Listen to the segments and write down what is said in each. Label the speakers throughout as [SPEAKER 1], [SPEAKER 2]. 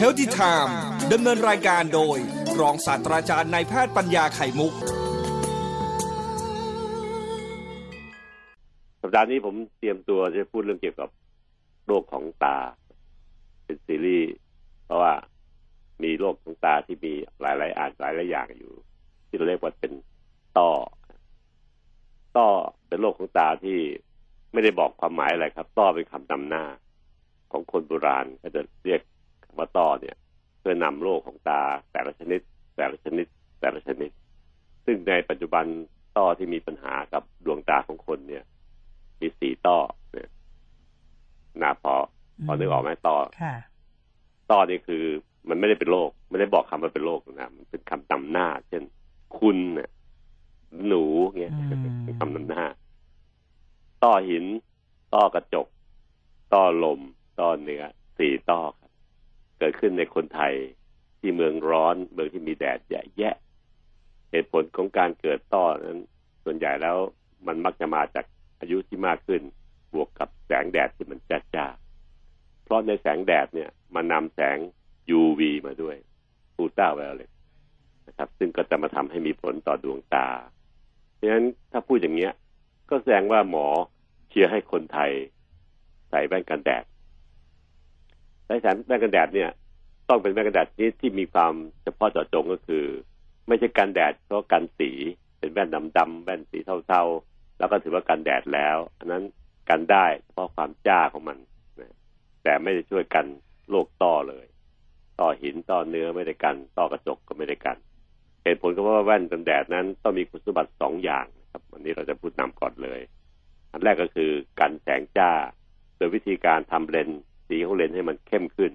[SPEAKER 1] h e a l t h y Time ดำเนินรายการโดย รองศาสตราจารย์นายแพทย์ปัญญาไข่มุก
[SPEAKER 2] สัปดาห์นี้ผมเตรียมตัวจะพูดเรื่องเกี่ยวกับโรคของตา เป็นซีรีส์เพราะว่ามีโรคของตาที่มีหลายๆอาจหลายๆอย่างอยู่ ที่เราเรียกว่าเป็นต้อต้อเป็นโรคของตาที่ไม่ได้บอกความหมายอะไรครับ ต้อเป็นคำนำหน้า ของคนโบราณก็จะเรียก ว่าต้อเนี่ย เพื่อนำโรคของตาแต่ละชนิด แต่ละชนิด แต่ละชนิด ซึ่งในปัจจุบันต้อที่มีปัญหากับดวงตาของคนเนี่ย มีสี่ต้อเนี่ยนาพอพอนึกออกไหมต้อ
[SPEAKER 3] ค่ะ
[SPEAKER 2] ต้อนี่คือ มันไม่ได้เป็นโรคไม่ได้บอกคำว่าเป็นโรคนะมันเป็นคำนำหน้า เช่น คุณเนี่ยหนูเงี้ย
[SPEAKER 3] อืม
[SPEAKER 2] เป็นคำนำหน้าต้อหินต้อกระจกต้อลมต้อเนื้อ สี่ต้อครับ เกิดขึ้นในคนไทยที่เมืองร้อน เมืองที่มีแดดแย่แยะ เหตุผลของการเกิดต้อนั้น ส่วนใหญ่แล้วมันมักจะมาจากอายุที่มากขึ้น บวกกับแสงแดดที่มันจ้าจ้าเพราะในแสงแดดเนี่ย มันนำแสง UV มาด้วยอูต้าไวโอเลตนะครับ ซึ่งก็จะมาทำให้มีผลต่อดวงตาเพราะฉะนั้นถ้าพูดอย่างเงี้ย ก็แสดงว่าหมอเชียร์ให้คนไทย ใส่แว่นกันแดด ใส่แว่กันแดดเนี่ย ต้องเป็นแว่กันแดดที่ที่มีความเฉพาะเจาะจงก็คือ ไม่ใช่กันแดดเพราะกันสีเป็นแว่นดำๆแว่นสีเทาๆ แล้วก็ถือว่ากันแดดแล้ว อันนั้นกันได้เฉพาะความจ้าของมันแต่ไม่ได้ช่วยกันโรคต้อเลยต้อหินต้อเนื้อไม่ได้กันต้อกระจกก็ไม่ได้กันเหตุผลก็เพราะว่าแว่นกันแดดนั้นต้องมีคุณสมบัติสองอย่างครับ วันนี้เราจะพูดนำก่อนเลย อันแรกก็คือกันแสงจ้า โดยวิธีการทำเลนส์ สีของเลนส์ให้มันเข้มขึ้น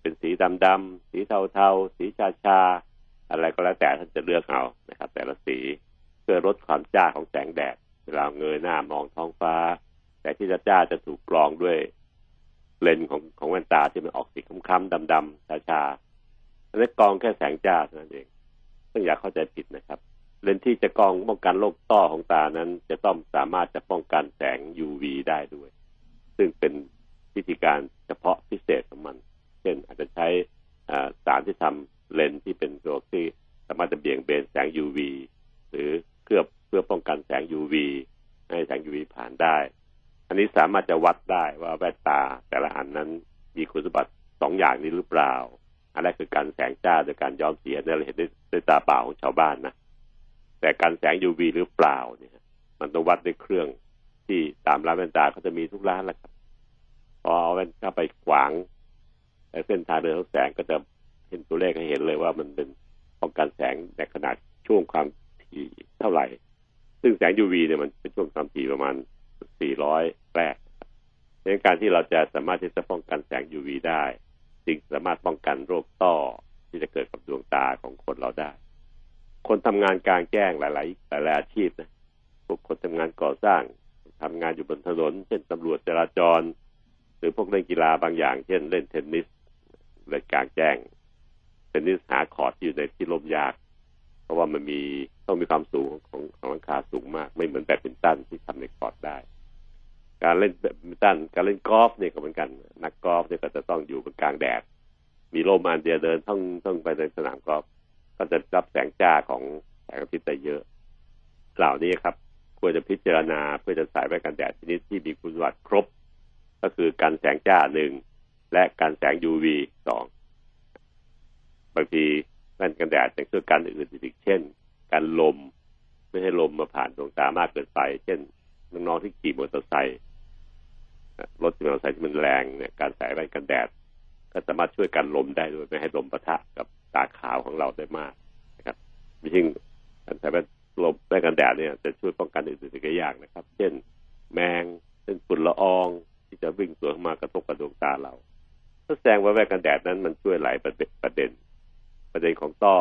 [SPEAKER 2] เป็นสีดำๆสีเทาๆ สีชาๆอะไรก็แล้วแต่ท่านจะเลือกเอานะครับ แต่ละสีเพื่อลดความจ้าของแสงแดดเวลาเงยหน้ามองท้องฟ้า แต่ที่จะจ้าจะถูกกรองด้วยเลนส์ของของแว่นตาที่มันออกสีคล้ำๆดำๆชาๆอันนี้กรองแค่แสงจ้าเท่านั้นเองซึ่งอย่าเข้าใจผิดนะครับ เลนส์ที่จะกรองป้องกันโรคต้อของตานั้น จะต้องสามารถจะป้องกันแสง UV ได้ด้วย ซึ่งเป็น วิธีการเฉพาะพิเศษของมัน เช่นอาจจะใช้สารที่ทำเลนส์ที่เป็นตัวที่สามารถจะเบี่ยงเบนแสง UV หรือเคลือบเพื่อป้องกันแสง UV ให้แสง UV ผ่านได้ อันนี้สามารถจะวัดได้ว่าแว่นตาแต่ละอันนั้นมีคุณสมบัติสองอย่างนี้หรือเปล่า อันแรกคือการแสงจ้าโดยการย้อมสีอันนี้เราเห็นได้ด้วยตาเปล่าของชาวบ้านนะ แต่การแสง UV หรือเปล่าเนี่ย มันต้องวัดด้วยเครื่องที่ตามร้านแว่นตาเขาจะมีทุกร้านแหละครับ พอเอาแว่นเข้าไปขวางเส้นทางเดินของแสงก็จะเห็นตัวเลขให้เห็นเลยว่ามันเป็นป้องกันแสงในขนาดช่วงความถี่เท่าไหร่ ซึ่งแสง UV เนี่ยมันเป็นช่วงความถี่ประมาณ 400 แรกดังนั้นการที่เราจะสามารถที่จะป้องกันแสง UV ได้ จึงสามารถป้องกันโรคต้อที่จะเกิดกับดวงตาของคนเราได้ คนทำงานกลางแจ้งหลาย ๆ หลายๆอาชีพนะพวกคนทำงานก่อสร้างทำงานอยู่บนถนน เช่นตำรวจจราจร หรือพวกเล่นกีฬาบางอย่าง เช่นเล่นเทนนิสเล่นกลางแจ้งเทนนิสหาคอร์ดที่อยู่ในที่ลมยาก เพราะว่ามันมีต้องมีความสูงของของหลังคาสูงมาก ไม่เหมือนแบดมินตันที่ทำในคอร์ตได้ การเล่นแบดมินตันการเล่นกอล์ฟเนี่ยก็เหมือนกัน นักกอล์ฟเนี่ยก็จะต้องอยู่บนกลางแดด มีลมอันเดียวเดินท่องท่องไปในสนามกอล์ฟก็จะรับแสงจ้าของแสงอาทิตย์ได้เยอะ เหล่านี้ครับควรจะพิจารณาเพื่อจะใส่แว่นกันแดดชนิดที่มีคุณสมบัติครบ ก็คือการแสงจ้าหนึ่งและการแสง UV สองบางทีแว่นกันแดดยังช่วยกันอื่นอีกเช่น การลมไม่ให้ลมมาผ่านดวงตามากเกินไป เช่นน้องๆที่ขี่มอเตอร์ไซค์รถมอเตอร์ไซค์ที่มันแรงเนี่ยการใส่แว่นกันแดด ก็สามารถช่วยกันลมได้ด้วยไม่ให้ลมปะทะกับตาขาวของเราได้มากนะครับยิ่งการใส่แว่นลมแว่นกันแดดเนี่ยจะช่วยป้องกันอื่นๆอีกหลายอย่างนะครับ เช่น แมงเช่นฝุ่นละออง ที่จะวิ่งสวนเข้ามากระทบกับดวงตาเราก็แสดงว่าแว่นกันแดดนั้นมันช่วยหลายประเด็นประเด็น ประเด็นของต้อ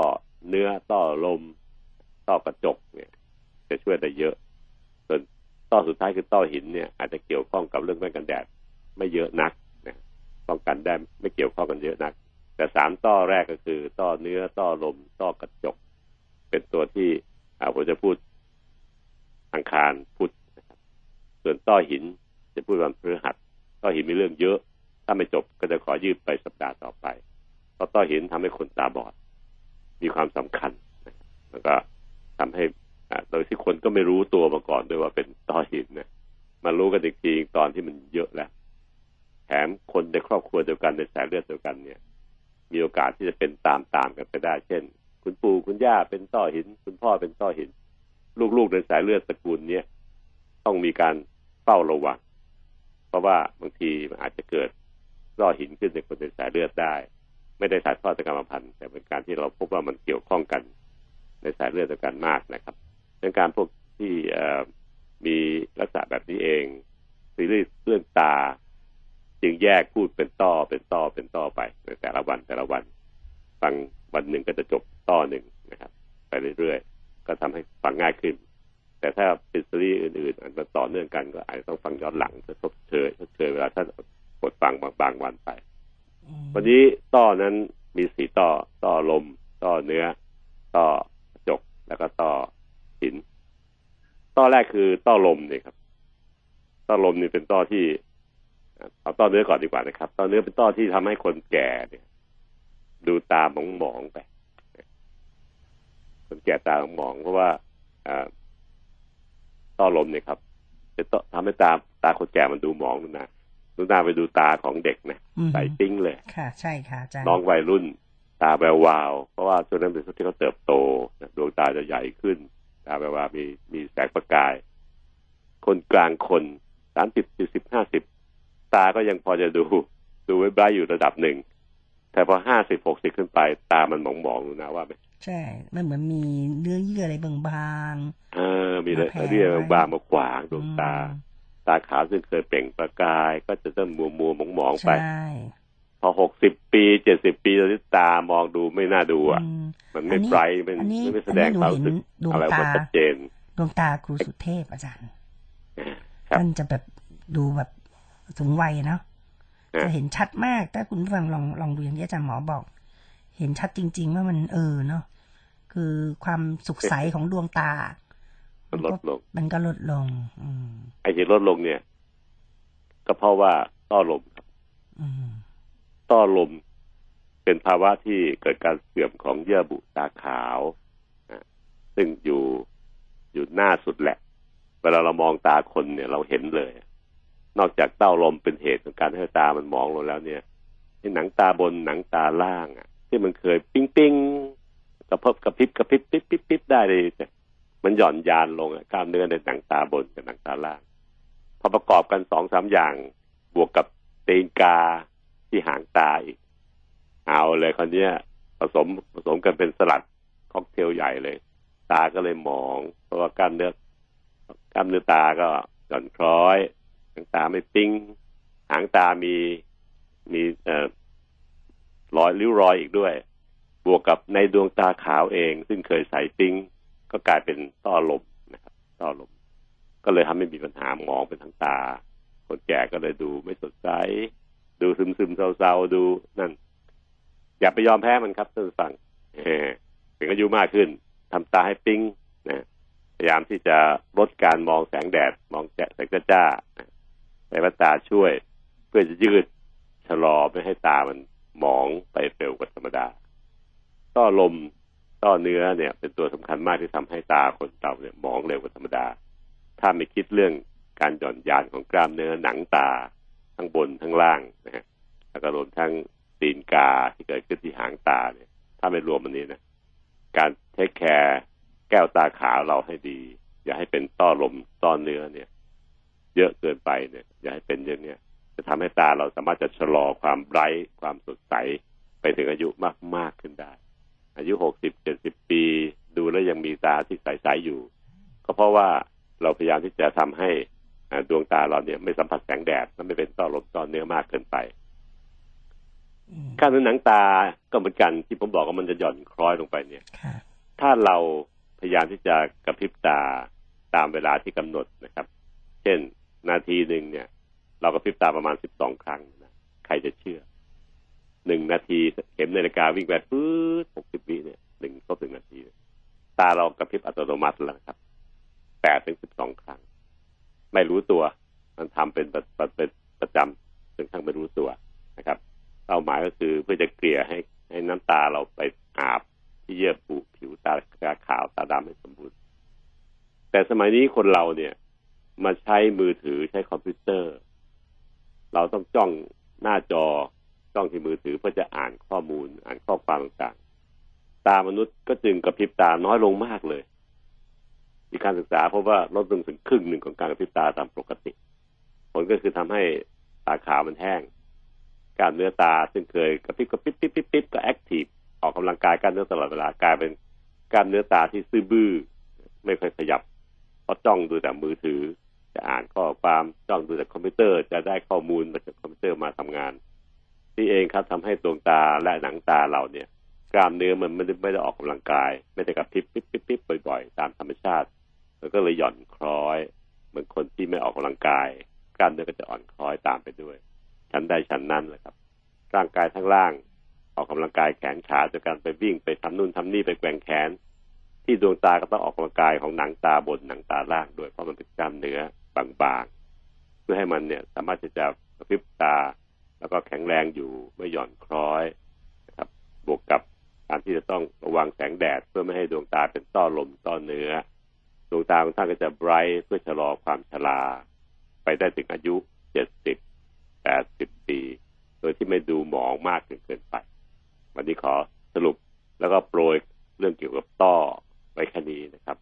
[SPEAKER 2] เนื้อต้อลมต้อกระจกเนี่ย จะช่วยได้เยอะ ส่วนต้อสุดท้ายคือต้อหินเนี่ย อาจจะเกี่ยวข้องกับเรื่องแว่นกันแดด ไม่เยอะนักนะป้องกันได้ไม่เกี่ยวข้องกันเยอะนัก แต่สามต้อแรกก็คือ ต้อเนื้อต้อลมต้อกระจก เป็นตัวที่ผมจะพูดอังคารพุธส่วนต้อหิน จะพูดวันพฤหัสต้อหินมีเรื่องเยอะ ถ้าไม่จบก็จะขอยืดไปสัปดาห์ต่อไป เพราะต้อหินทำให้คนตาบอด มีความสำคัญแล้วก็ทำให้โดยที่คนก็ไม่รู้ตัวมาก่อนด้วยว่าเป็นต้อหินนะมารู้กันจริงๆตอนที่มันเยอะแล้วแถมคนในครอบครัวเดียวกันในสายเลือดเดียวกันเนี่ย มีโอกาสที่จะเป็นตามตามๆกันไปได้ เช่น คุณปู่คุณย่าเป็นต้อหิน คุณพ่อเป็นต้อหิน ลูกๆในสายเลือดตระกูลเนี้ยต้องมีการเฝ้าระวัง เพราะว่าบางทีมันอาจจะเกิดต้อหินขึ้นในคนในสายเลือดได้ ไม่ได้ถ่ายทอดจากกรรมพันธุ์แต่เป็นการที่เราพบว่ามันเกี่ยวข้องกันในสายเลือดเดียวกันมากนะครับดังการพวกที่มีลักษณะแบบนี้เอง ซีรีส์เรื่องตา จึงแยกพูดเป็นต่อเป็นต่อเป็นต่อไปในแต่ละวันแต่ละวัน ฟังวันหนึ่งก็จะจบต่อหนึ่งนะครับ ไปเรื่อยๆ ก็ทำให้ฟังง่ายขึ้น แต่ถ้าเป็นซีรีส์อื่นๆอันมันต่อเนื่องกันก็อาจจะต้องฟังย้อนหลังจะทบเชยทบเชยเวลาถ้ากดฟังบางบางวันไป
[SPEAKER 3] อืม
[SPEAKER 2] วันนี้ต่อนั้นมีสีต่อต่อลม ต่อเนื้อ ต่อกระจกแล้วก็ต่อหิน ต่อแรกคือต่อลมเนี่ยครับ ต่อลมนี่เป็นต่อที่เอาต่อเนื้อก่อนดีกว่านะครับต่อเนื้อเป็นต่อที่ทำให้คนแก่เนี่ย ดูตาหมองๆไป คนแก่ตาหมองๆเพราะว่าอ่า ต่อลมเนี่ยครับจะต่อทำให้ตาตาคนแก่มันดูหมองนู่นนะนู่นนาไปดูตาของเด็กนะ
[SPEAKER 3] อืม
[SPEAKER 2] ใสปิ้งเลย
[SPEAKER 3] ค่ะ ใช่ค่ะอาจารย์
[SPEAKER 2] น้องวัยรุ่น ตาแวววาว เพราะว่าช่วงนั้นเป็นช่วงที่เขาเติบโตนะดวงตาจะใหญ่ขึ้น ตาแวววาวมีมีแสงประกาย คนกลางคนสามสิบสี่สิบห้าสิบตาก็ยังพอจะดู ดูไว้บ้าอยู่ระดับหนึ่ง แต่พอห้าสิบหกสิบขึ้นไป ตามันหมองๆดูนะว่าไหม
[SPEAKER 3] ใช่ มันเหมือนมีเนื้อเยื่ออะไรบาง
[SPEAKER 2] เออมีเลย
[SPEAKER 3] มาแผ่
[SPEAKER 2] เรียก
[SPEAKER 3] ไว้
[SPEAKER 2] บางมาขวาง
[SPEAKER 3] ๆ
[SPEAKER 2] ดวง
[SPEAKER 3] อืม
[SPEAKER 2] ตา ตาขาวซึ่งเคยเปล่งประกาย ก็จะเริ่มมัวมัวๆหมองๆไป
[SPEAKER 3] ใช่
[SPEAKER 2] พอหกสิบปีเจ็ดสิบปีตอนนี้ตามองดูไม่น่าดูอะ
[SPEAKER 3] อืม
[SPEAKER 2] มันไม่
[SPEAKER 3] อันนี้
[SPEAKER 2] ไบรท์มัน
[SPEAKER 3] อันนี้
[SPEAKER 2] ไม่แสดง
[SPEAKER 3] อันนี้
[SPEAKER 2] ความ
[SPEAKER 3] หนู
[SPEAKER 2] รู้สึก
[SPEAKER 3] เห็นดวง
[SPEAKER 2] อะไร
[SPEAKER 3] ตา
[SPEAKER 2] มาชัดเจน
[SPEAKER 3] ดวงตาครูสุเทพอาจารย์
[SPEAKER 2] ครับ
[SPEAKER 3] มันจะแบบดูแบบสูงวัยเนาะ
[SPEAKER 2] อ่า
[SPEAKER 3] จะเห็นชัดมาก ถ้าคุณผู้ฟังลองลองดูอย่างที่อาจารย์หมอบอก เห็นชัดจริง ๆ ว่ามันเออเนาะคือความสุขใสของดวงตา
[SPEAKER 2] มันลดลง
[SPEAKER 3] มันก็ลดลง อืม
[SPEAKER 2] ไอ้ที่ลดลงเนี่ย ก็เพราะว่าต้อลมครับ
[SPEAKER 3] อืม
[SPEAKER 2] ต้อลมเป็นภาวะที่เกิดการเสื่อมของเยื่อบุตาขาวนะซึ่งอยู่อยู่หน้าสุดแหละ เวลาเรามองตาคนเนี่ย เราเห็นเลย นอกจากเต้าลมเป็นเหตุของการให้ตามันมองลงแล้วเนี่ยไอ้หนังตาบนหนังตาล่างอะ ที่มันเคยปิ้งปิ้งกระพบกระพริบกระพริบปิ๊บปิ๊บปิ๊บได้เลยเนี่ยมันหย่อนยานลงอะกล้ามเนื้อในหนังตาบนกับหนังตาล่างพอประกอบกันสองสามอย่างบวกกับตีนกาที่หางตาอีก เอาเลยคนเนี้ยผสมผสมกันเป็นสลัดค็อกเทลใหญ่เลย ตาก็เลยมอง เพราะว่ากล้ามเนื้อกล้ามเนื้อตาก็หย่อนคล้อยหางตาไม่ปิ้งหางตามีมีเอ่อ รอยริ้วรอยอีกด้วย บวกกับในดวงตาขาวเอง ซึ่งเคยใสปิ้ง ก็กลายเป็นต้อลมนะครับ ต้อลม ก็เลยทำให้มีปัญหามองเป็นทั้งตา คนแก่ก็เลยดูไม่สดใส ดูซึมซึมเศร้าๆดูนั่น อย่าไปยอมแพ้มันครับท่านผู้ฟังถึงอายุมากขึ้นทำตาให้ปิ้งนะพยายามที่จะลดการมองแสงแดด มองแสงจ้าๆใส่แว่นตาช่วย เพื่อจะยืดชะลอไม่ให้ตามัน หมองไปเร็วกว่าธรรมดา ต้อลมต้อเนื้อเนี่ย เป็นตัวสำคัญมากที่ทำให้ตาคนเราเนี่ยหมองเร็วกว่าธรรมดา ถ้าไม่คิดเรื่องการหย่อนยานของกล้ามเนื้อหนังตาทั้งบนทั้งล่างนะฮะแล้วก็รวมทั้งตีนกาที่เกิดขึ้นที่หางตาเนี่ย ถ้าไม่รวมมันนี้นะการเทคแคร์แก้วตาขาวเราให้ดี อย่าให้เป็นต้อลมต้อเนื้อเนี่ย เยอะเกินไปเนี่ย อย่าให้เป็นอย่างเนี้ย จะทำให้ตาเราสามารถจะชะลอความไร้ความสดใสไปถึงอายุมากๆขึ้นได้ อายุหกสิบเจ็ดสิบปี ดูแล้วยังมีตาที่ใสๆอยู่ ก็เพราะว่าเราพยายามที่จะทำให้อ่าดวงตาเราเนี่ยไม่สัมผัสแสงแดดและไม่เป็นต้อลมต้อเนื้อมากเกินไป
[SPEAKER 3] อืม
[SPEAKER 2] กล้ามเนื้อหนังตาก็เหมือนกันที่ผมบอกว่ามันจะหย่อนคล้อยลงไปเนี่ย
[SPEAKER 3] ค่ะ
[SPEAKER 2] ถ้าเราพยายามที่จะกระพริบตาตามเวลาที่กำหนดนะครับ เช่นนาทีหนึ่งเนี่ย เรากระพริบตาประมาณสิบสองครั้งนะใครจะเชื่อหนึ่งนาทีเข็มนาฬิกาวิ่งไปปื๊ดหกสิบวิเนี่ยหนึ่งครบหนึ่งนาที ตาเรากระพริบอัตโนมัติแล้วครับแปดถึงสิบสองครั้ง ไม่รู้ตัว มันทำเป็นประเป็นประจำจนทั้งไม่รู้ตัวนะครับเป้าหมายก็คือเพื่อจะเกลี่ยให้ให้น้ำตาเราไปอาบที่เยื่อบุผิวตาตาขาวตาดำให้สมบูรณ์แต่สมัยนี้คนเราเนี่ย มาใช้มือถือใช้คอมพิวเตอร์ เราต้องจ้องหน้าจอจ้องที่มือถือเพื่อจะอ่านข้อมูล อ่านข้อความต่างๆ ตามนุษย์ก็จึงกระพริบตาน้อยลงมากเลย มีการศึกษาพบว่าลดลงถึงครึ่งหนึ่งของการกระพริบตาตามปกติ ผลก็คือทำให้ตาขาวมันแห้งกล้ามเนื้อตาซึ่งเคยกระพริบกระพริบปิ๊บปิ๊บปิ๊บก็แอคทีฟออกกำลังกายกล้ามเนื้อตลอดเวลากลายเป็นกล้ามเนื้อตาที่ซื่อบื้อ ไม่ค่อยขยับเพราะจ้องดูแต่มือถือ จะอ่านข้อความจ้องดูแต่คอมพิวเตอร์ จะได้ข้อมูลมาจากคอมพิวเตอร์มาทำงาน ที่เองครับทำให้ดวงตาและหนังตาเราเนี่ย กล้ามเนื้อมันไม่ได้ไม่ได้ออกกำลังกาย ไม่ได้กระพริบปิ๊บปิ๊บปิ๊บบ่อย ๆ ตามธรรมชาติมันก็เลยหย่อนคล้อยเหมือนคนที่ไม่ออกกำลังกาย กล้ามเนื้อก็จะอ่อนคล้อยตามไปด้วย ชั้นใดชั้นนั้นแหละครับ ร่างกายทั้งล่างออกกำลังกายแขนขาจากการไปวิ่งไปทำนู่นทำนี่ไปแกว่งแขน ที่ดวงตาก็ต้องออกกำลังกายของหนังตาบนหนังตาล่างด้วยเพราะมันเป็นกล้ามเนื้อ บางๆ เพื่อให้มันเนี่ยสามารถที่จะกระพริบตา แล้วก็แข็งแรงอยู่ไม่หย่อนคล้อยนะครับ บวกกับการที่จะต้องระวังแสงแดดเพื่อไม่ให้ดวงตาเป็นต้อลมต้อเนื้อ ดวงตาของท่านก็จะไบรท์เพื่อชะลอความชราไปได้ถึงอายุเจ็ดสิบแปดสิบปี โดยที่ไม่ดูหมองมากจนเกินไป วันนี้ขอสรุปแล้วก็โปรยเรื่องเกี่ยวกับต้อไว้แค่นี้นะครับ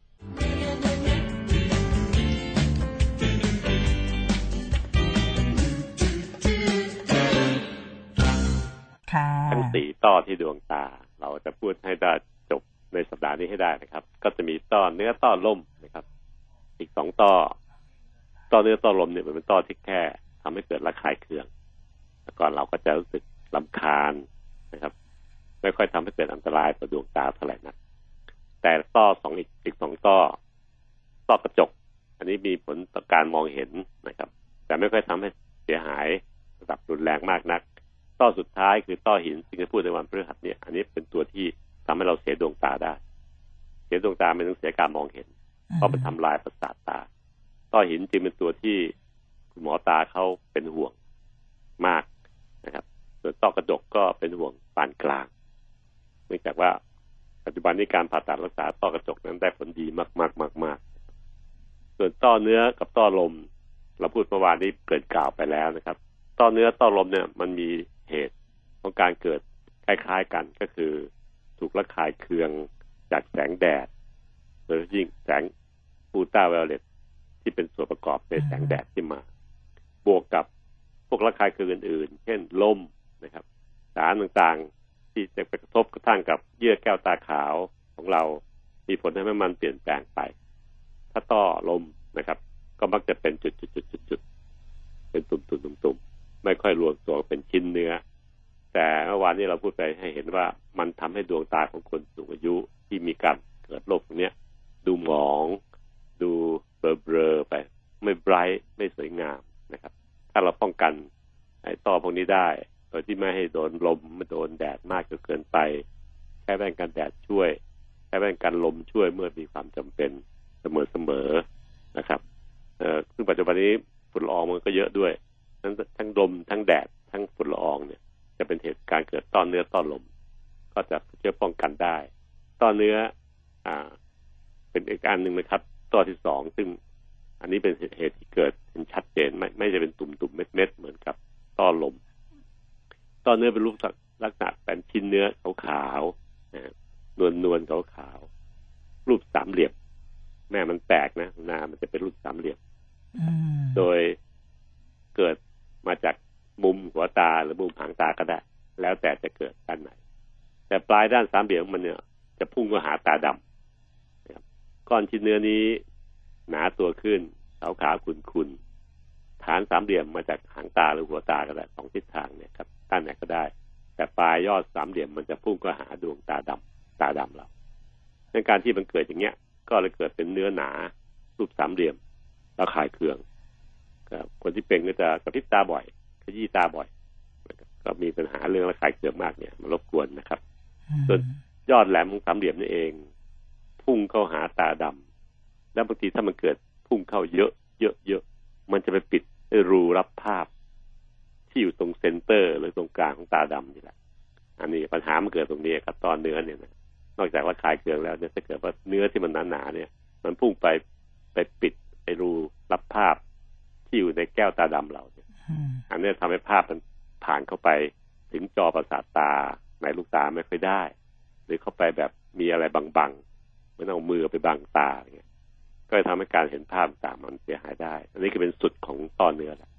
[SPEAKER 2] ทั้งสี่ต้อที่ดวงตา เราจะพูดให้ได้จบในสัปดาห์นี้ให้ได้นะครับ ก็จะมีต้อเนื้อต้อลมนะครับ อีกสองต้อต้อเนื้อต้อลมเนี่ยมันเป็นต้อที่แค่ทำให้เกิดระคายเคืองแต่ก่อนเราก็จะรู้สึกลำคาญนะครับ ไม่ค่อยทำให้เกิดอันตรายต่อดวงตาเท่าไหร่นักแต่ต้อสองอีกอีกสองต้อต้อกระจก อันนี้มีผลต่อการมองเห็นนะครับ แต่ไม่ค่อยทำให้เสียหายระดับรุนแรงมากนัก ต้อสุดท้ายคือต้อหินซึ่งจะพูดในวันพฤหัสเนี่ย อันนี้เป็นตัวที่ทำให้เราเสียดวงตาได้ เสียดวงตาไม่ต้องเสียการมองเห็น เพราะมันทำลายประสาทตา ต้อหินจึงเป็นตัวที่คุณหมอตาเขาเป็นห่วงมากนะครับ ส่วนต้อกระจกก็เป็นห่วงปานกลาง เนื่องจากว่าปัจจุบันนี้การผ่าตัดรักษาต้อกระจกนั้นได้ผลดีมากมากมากมากส่วนต้อเนื้อกับต้อลม เราพูดเมื่อวานนี้เกริดกล่าวไปแล้วนะครับ ต้อเนื้อต้อลมเนี่ยมันมี เหตุของการเกิดคล้ายๆกันก็คือ ถูกระคายเคืองจากแสงแดดโดยยิ่งแสงอูตราไวโอเลตที่เป็นส่วนประกอบในแสงแดดที่มา บวกกับพวกระคายเคืองอื่นๆ เช่นลมนะครับ สารต่างๆที่จะไปกระทบกระทั่งกับเยื่อแก้วตาขาวของเรา มีผลทำให้มันเปลี่ยนแปลงไป ถ้าต้อลมนะครับ ก็มักจะเป็นจุดๆๆๆเป็นตุ่มๆๆๆ ไม่ค่อยรวมตัวเป็นชิ้นเนื้อ แต่เมื่อวานนี้เราพูดไปให้เห็นว่ามันทำให้ดวงตาของคนสูงอายุที่มีการเกิดโรคตรงเนี้ยดูหมอง ดูเบลอๆไป ไม่ไบรท์ไม่สวยงามนะครับ ถ้าเราป้องกันไอ้ต้อพวกนี้ได้โดยที่ไม่ให้โดนลมไม่โดนแดดมากจนเกินไปใช้แว่นกันแดดช่วยใช้แว่นกันลมช่วยเมื่อมีความจำเป็นเสมอๆนะครับเอ่อซึ่งปัจจุบันนี้ฝุ่นละอองมันก็เยอะด้วย ทั้งทั้งลมทั้งแดดทั้งฝุ่นละอองเนี่ย จะเป็นเหตุการณ์เกิดต้อเนื้อต้อลม ก็จะช่วยป้องกันได้ ต้อเนื้ออ่า เป็นอีกการหนึ่งนะครับต้อที่สองซึ่งอันนี้เป็นเหตุที่เกิดเป็นชัดเจนไม่ไม่จะเป็นตุ่มตุ่มเม็ดเม็ดๆเหมือนกับต้อลมต้อเนื้อเป็นรูปลักษณะเป็นชิ้นเนื้อขาวๆนะนวลนวลๆขาวๆรูปสามเหลี่ยมแม่มันแปลกนะหนามันจะเป็นรูปสามเหลี่ยม
[SPEAKER 3] อืม
[SPEAKER 2] โดยเกิด มาจากมุมหัวตาหรือมุมหางตาก็ได้ แล้วแต่จะเกิดด้านไหน แต่ปลายด้านสามเหลี่ยมมันเนี่ย จะพุ่งมาหาตาดำนะครับก้อนชิ้นเนื้อนี้ หนาตัวขึ้นขาวขาวขุนขุนๆฐานสามเหลี่ยมมาจากหางตาหรือหัวตาก็ได้สองทิศทางเนี่ยครับด้านไหนก็ได้ แต่ปลายยอดสามเหลี่ยมมันจะพุ่งก็หาดวงตาดำตาดำเราในการที่มันเกิดอย่างเงี้ย ก็เลยเกิดเป็นเนื้อหนารูปสามเหลี่ยมระคายเคือง ครับคนที่เป็นก็จะกระพริบตาบ่อยขยี้ตาบ่อยนะครับก็มีปัญหาเรื่องระคายเคืองมากเนี่ยมันรบกวนนะครับ ส่วนยอดแหลมของสามเหลี่ยมนี่เอง พุ่งเข้าหาตาดำแล้วบางทีถ้ามันเกิดพุ่งเข้าเยอะ เยอะเยอะมันจะไปปิดไอ้รูรับภาพ ที่อยู่ตรงเซนเตอร์หรือตรงกลางของตาดำนี่แหละ อันนี้ปัญหามันเกิดตรงนี้ครับ ตอนเนื้อเนี่ยนะนอกจากว่าคลายเคืองแล้วเนี่ยถ้าเกิดว่าเนื้อที่มันหนาๆเนี่ย มันพุ่งไปไปปิดไปรูรับภาพ ที่อยู่ในแก้วตาดำเราเนี่ย
[SPEAKER 3] อืม
[SPEAKER 2] อันนี้ทำให้ภาพมันผ่านเข้าไปถึงจอประสาทตาในลูกตาไม่ค่อยได้ หรือเข้าไปแบบมีอะไรบังๆเหมือนเอามือไปบังตาอย่างเงี้ยก็จะทำให้การเห็นภาพต่างมันเสียหายได้ อันนี้ก็เป็นสุดของต้อเนื้อแหละ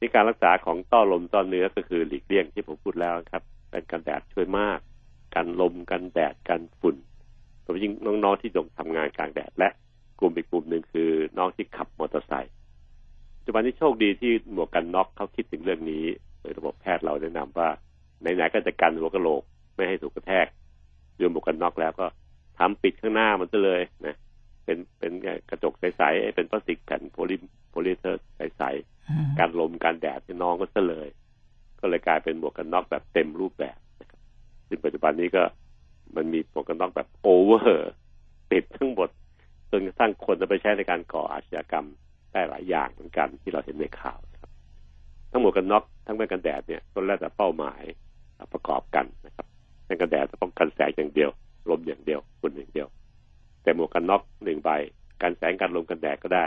[SPEAKER 2] นี่การรักษาของต้อลมต้อเนื้อก็คือหลีกเลี่ยงที่ผมพูดแล้วครับเป็นกันแดดช่วยมาก กันลมกันแดดกันฝุ่นโดยเฉพาะยิ่งน้องๆที่ต้องทำงานกลางแดดและกลุ่มอีกกลุ่มหนึ่งคือน้องที่ขับมอเตอร์ไซค์ปั จจุบันนี้โชคดีที่หมวกกันน็อกเขาคิดถึงเรื่องนี้โดยระบบแพทย์เราแนะนำว่าไหนๆก็จะกันหัวกะโหลกไม่ให้ถูกกระแทกด้วยหมวกกันน็อกแล้วก็ทำปิดข้างหน้ามันซะเลยนะเป็นเป็นกระจกใสๆเป็นพลาสติกแผ่นโพลิโพลิเมอร์ใสๆ
[SPEAKER 3] อืม
[SPEAKER 2] กันลมกันแดดให้น้องก็ซะเลย ก็เลยกลายเป็นหมวกกันน็อกแบบเต็มรูปแบบนะครับซึ่งปัจจุบันนี้ก็มันมีหมวกกันน็อกแบบ cover ปิดทั้งหมดจนกระทั่งคนจะไปใช้ในการก่ออาชญากรรม ได้หลายอย่างเหมือนกันที่เราเห็นในข่าวนะครับ ทั้งหมวกกันน็อกทั้งแว่นกันแดดเนี่ยก็แล้วแต่เป้าหมายประกอบกันนะครับแว่นกันแดดจะป้องกันแสงอย่างเดียว ลมอย่างเดียวฝุ่นอย่างเดียว แต่หมวกกันน็อกหนึ่งใบกันแสงกันลมกันแดดก็ได้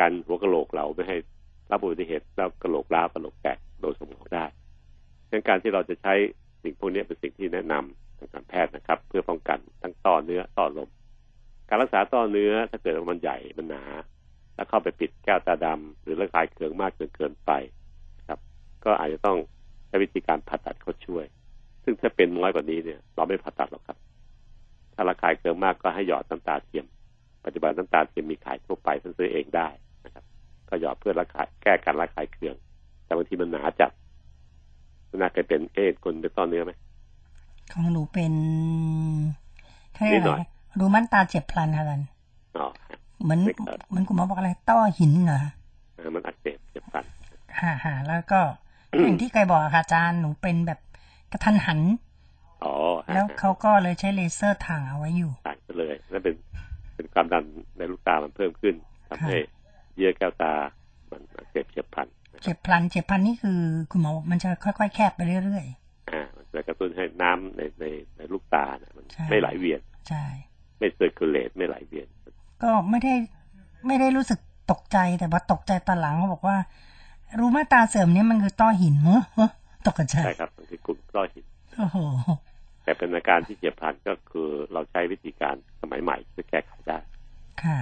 [SPEAKER 2] กันหัวกระโหลกเราไม่ให้รับอุบัติเหตุแล้วกระโหลกล้าวกะโหลกแตกโดนสมองได้ดังการที่เราจะใช้สิ่งพวกนี้เป็นสิ่งที่แนะนำทางการแพทย์นะครับ เพื่อป้องกันทั้งต้อเนื้อต้อลม การรักษาต้อเนื้อถ้าเกิดมันใหญ่มันหนา แล้วเข้าไปปิดแก้วตาดำหรือระคายเคืองมากจนเกินไปนะครับ ก็อาจจะต้องใช้วิธีการผ่าตัดเข้าช่วย ซึ่งถ้าเป็นน้อยกว่านี้เนี่ย เราไม่ผ่าตัดหรอกครับ ถ้าระคายเคืองมากก็ให้หยอดน้ำตาเทียม ปัจจุบันน้ำตาเทียมมีขายทั่วไปท่านซื้อเองได้นะครับ ก็หยอดเพื่อระคายแก้การระคายเคือง แต่บางทีมันหนาจัดน่าเคยเป็นเอดคนเป็นต้อเนื้อไหม
[SPEAKER 3] ของหนูเป็นเขาเรียก
[SPEAKER 2] นิดหน่
[SPEAKER 3] อะไร
[SPEAKER 2] อย
[SPEAKER 3] รูมันตาเจ็บพลันค่ะกัน
[SPEAKER 2] อ๋อ
[SPEAKER 3] เหมือน
[SPEAKER 2] ไม่ครับ
[SPEAKER 3] เหมือนคุณหมอบอกอะไร ต้อหินเหรอ
[SPEAKER 2] เออมันอักเสบเจ็บฟัน
[SPEAKER 3] ฮ่าฮ่าแล้วก็อย่างที่เคยบอกอะค่ะอาจารย์หนูเป็นแบบกระทันหัน
[SPEAKER 2] อ๋อฮะ
[SPEAKER 3] แล้วเขาก็เลยใช้เลเซอร์ถ่างเอาไว้อยู่
[SPEAKER 2] ต่างกันเลยนั่นเป็นเป็นความดันในลูกตามันเพิ่มขึ้นทำให้เยื่อแก้วตา มันอักเสบเฉียบพลัน
[SPEAKER 3] เจ็บพลันเจ็บพลันนี่คือคุณหมอบอกมันจะค่อยๆ แคบไปเรื่อย
[SPEAKER 2] อ่ามันจะกระตุ้นให้น้ำในในในลูกตาเนี่ยมัน
[SPEAKER 3] ใช่
[SPEAKER 2] ไม่ไหลเวียน
[SPEAKER 3] ๆใช่
[SPEAKER 2] ไม่เซอร์คูลเลตไม่ไหลเวียน
[SPEAKER 3] ก็ไม่ได้ไม่ได้รู้สึกตกใจแต่ว่าตกใจตอนหลังเขาบอกว่า รูมาตาเสื่อมเนี่ยมันคือต้อหินเฮ้อเฮ้อตกใจ
[SPEAKER 2] ใช่ครับบางทีกลุ่มต้อหิน
[SPEAKER 3] โอ้โห
[SPEAKER 2] แต่เป็นอาการที่เฉียบพลันก็คือเราใช้วิธีการสมัยใหม่เพื่อแก้ไขได้
[SPEAKER 3] ค่ะ